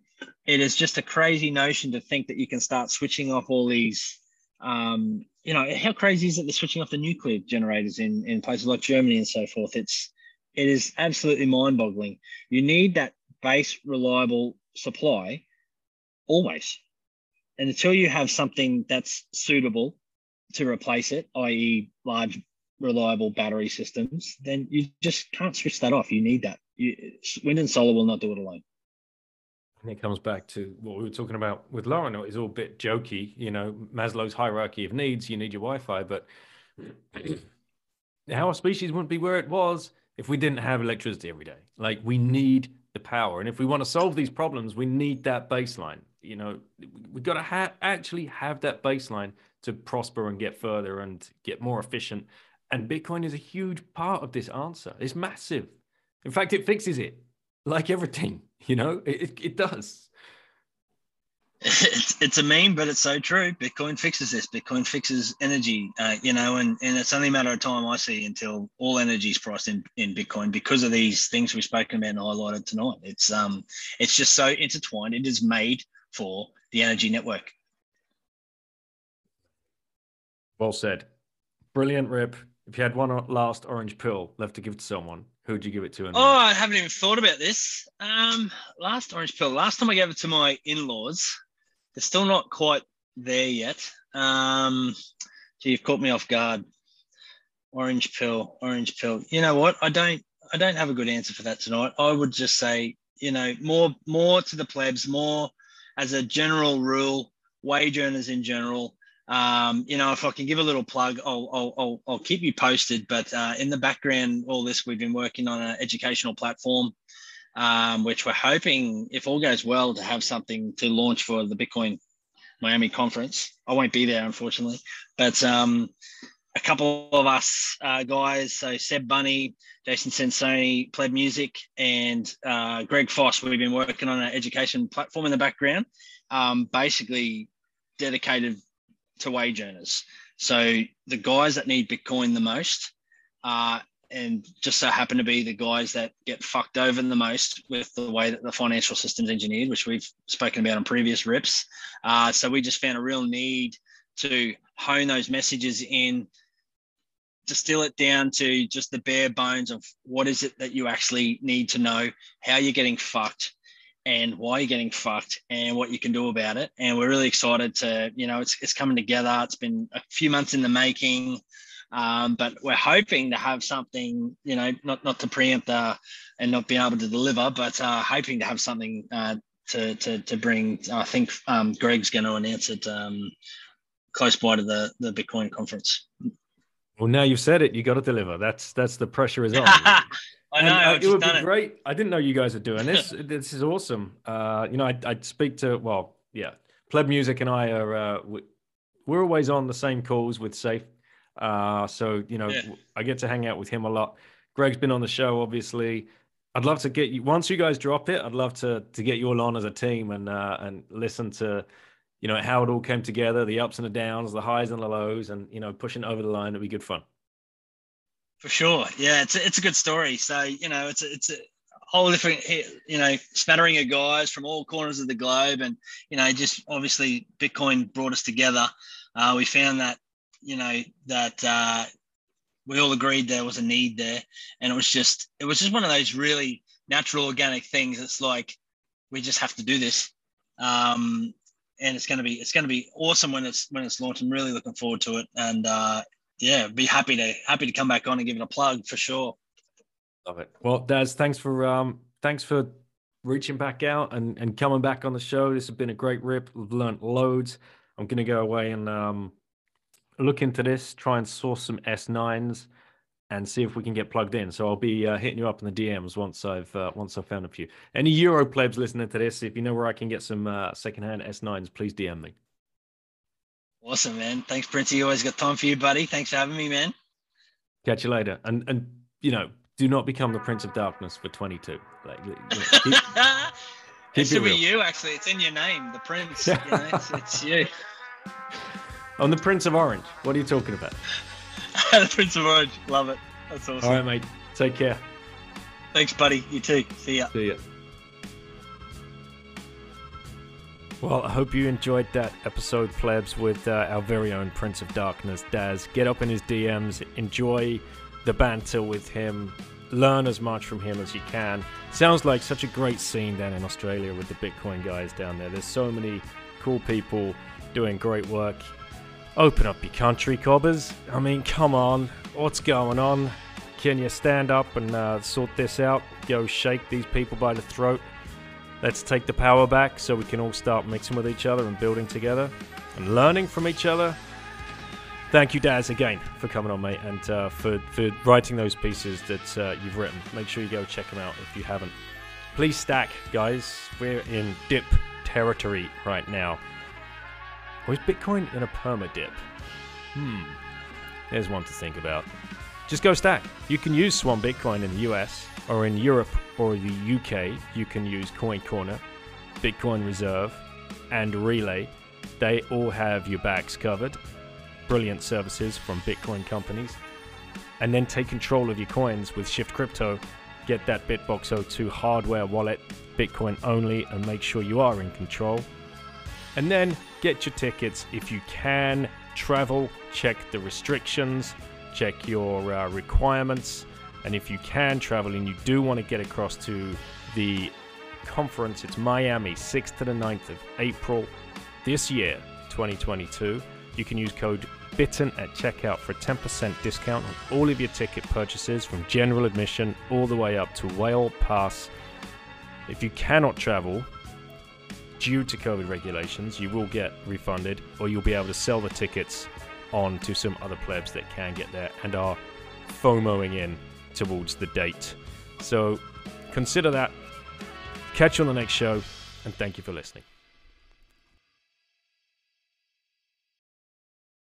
it is just a crazy notion to think that you can start switching off all these. Um, you know, how crazy is it? They're switching off the nuclear generators in in places like Germany and so forth. It's it is absolutely mind-boggling. You need that base reliable supply always, and until you have something that's suitable to replace it, i.e., large reliable battery systems, then you just can't switch that off. You need that. You, wind and solar will not do it alone and it comes back to what we were talking about with Lauren. It's all a bit jokey, you know, Maslow's hierarchy of needs. You need your Wi-Fi, but our species wouldn't be where it was if we didn't have electricity every day. Like we need the power, and if we want to solve these problems, we need that baseline. You know, we've got to ha- actually have that baseline to prosper and get further and get more efficient. And Bitcoin is a huge part of this answer. It's massive. In fact, it fixes it, like everything. You know, it, it does. It's, it's a meme, but it's so true. Bitcoin fixes this. Bitcoin fixes energy, uh, you know, and, and it's only a matter of time, I see, until all energy is priced in, in Bitcoin because of these things we've spoken about and highlighted tonight. It's um, it's just so intertwined. It is made for the energy network. Well said. Brilliant rip. If you had one last orange pill left to give to someone, Who'd you give it to? oh, I haven't even thought about this. Um, last orange pill. Last time I gave it to my in-laws. They're still not quite there yet. Um, gee, you've caught me off guard. Orange pill, orange pill. You know what? I don't. I don't have a good answer for that tonight. I would just say, you know, more, more to the plebs, more as a general rule, wage earners in general um, you know, if I can give a little plug, I'll, I'll, I'll, I'll keep you posted. But uh, in the background, all this, we've been working on an educational platform, um, which we're hoping, if all goes well, to have something to launch for the Bitcoin Miami conference. I won't be there, unfortunately, but um, a couple of us uh, guys, so Seb Bunny, Jason Sensoni, Pleb Music, and uh, Greg Foss, we've been working on an education platform in the background, um, basically dedicated to wage earners. So the guys that need Bitcoin the most uh, and just so happen to be the guys that get fucked over the most with the way that the financial system's engineered, which we've spoken about on previous rips. Uh, so we just found a real need to hone those messages in, distill it down to just the bare bones of what is it that you actually need to know, how you're getting fucked, and why you're getting fucked and what you can do about it. And we're really excited to, you know, it's, it's coming together. It's been a few months in the making, um, but we're hoping to have something, you know, not, not to preempt uh, and not being able to deliver, but uh, hoping to have something uh, to, to, to bring. I think um, Greg's going to announce it um, close by to the, the Bitcoin conference. Well, now you've said it, you got to deliver. That's that's the pressure is on. I know. And, uh, it would be great. I didn't know you guys are doing this. this is awesome. Uh, you know, I, would speak to well, yeah, Pleb Music and I are uh, we're always on the same calls with Safe. Uh, so you know, yeah. I get to hang out with him a lot. Greg's been on the show, obviously. I'd love to get you once you guys drop it. I'd love to to get you all on as a team and uh, and listen to you know how it all came together, the ups and the downs, the highs and the lows, and you know pushing over the line. It'd be good fun. For sure, yeah, it's a, it's a good story. So you know, it's a, it's a, whole different, you know, smattering of guys from all corners of the globe, and you know, just obviously Bitcoin brought us together. Uh, we found that, you know, that uh, we all agreed there was a need there, and it was just, it was just one of those really natural, organic things. It's like we just have to do this, um, and it's going to be, it's going to be awesome when it's when it's launched. I'm really looking forward to it, and uh, yeah, be happy to happy to come back on and give it a plug for sure. Love it. Well, Daz, thanks for um, thanks for reaching back out and and coming back on the show. This has been a great rip. We've learned loads. I'm gonna go away and um, look into this, try and source some S9s, and see if we can get plugged in. So I'll be uh, hitting you up in the DMs once I've uh, once I've found a few. Any Euro plebs listening to this, if you know where I can get some uh, secondhand S9s, please DM me. Awesome, man. Thanks, Princey. Always got time for you, buddy. Thanks for having me, man. Catch you later. And and you know, do not become the Prince of Darkness for 22. Like, know, keep, it should be you, actually. It's in your name, the Prince. You know, it's, it's, you. I'm the Prince of Orange. What are you talking about? the Prince of Orange. Love it. That's awesome. All right, mate. Take care. Thanks, buddy. You too. See ya. See ya. Well, I hope you enjoyed that episode, plebs, with uh, our very own Prince of Darkness, Daz. Get up in his DMs, enjoy the banter with him, learn as much from him as you can. Sounds like such a great scene down in Australia with the Bitcoin guys down there. There's so many cool people doing great work. Open up your country, cobbers. I mean, come on. What's going on? Can you stand up and uh, sort this out? Go shake these people by the throat. Let's take the power back so we can all start mixing with each other and building together and learning from each other thank you, Daz, again for coming on, mate, and uh, for for writing those pieces that uh, you've written. Make sure you go check them out if you haven't. Please stack, guys. We're in dip territory right now. Or is Bitcoin in a perma dip? Hmm. There's one to think about. Just go stack. You can use Swan Bitcoin in the US or in Europe or the UK. You can use CoinCorner, Bitcoin Reserve, and Relai. They all have your backs covered brilliant services from Bitcoin companies, and then take control of your coins with Shift Crypto. Get that Bitbox 02 hardware wallet, Bitcoin only, and make sure you are in control. And then get your tickets if you can. Travel, check the restrictions, check your uh, requirements, and if you can travel and you do want to get across to the conference, it's Miami, 6th to the 9th of April this year, 2022 you can use code BITTEN at checkout for a 10% discount on all of your ticket purchases from general admission all the way up to whale pass. If you cannot travel due to COVID regulations, you will get refunded or you'll be able to sell the tickets on to some other plebs that can get there and are FOMOing in towards the date. So consider that. Catch you on the next show and thank you for listening.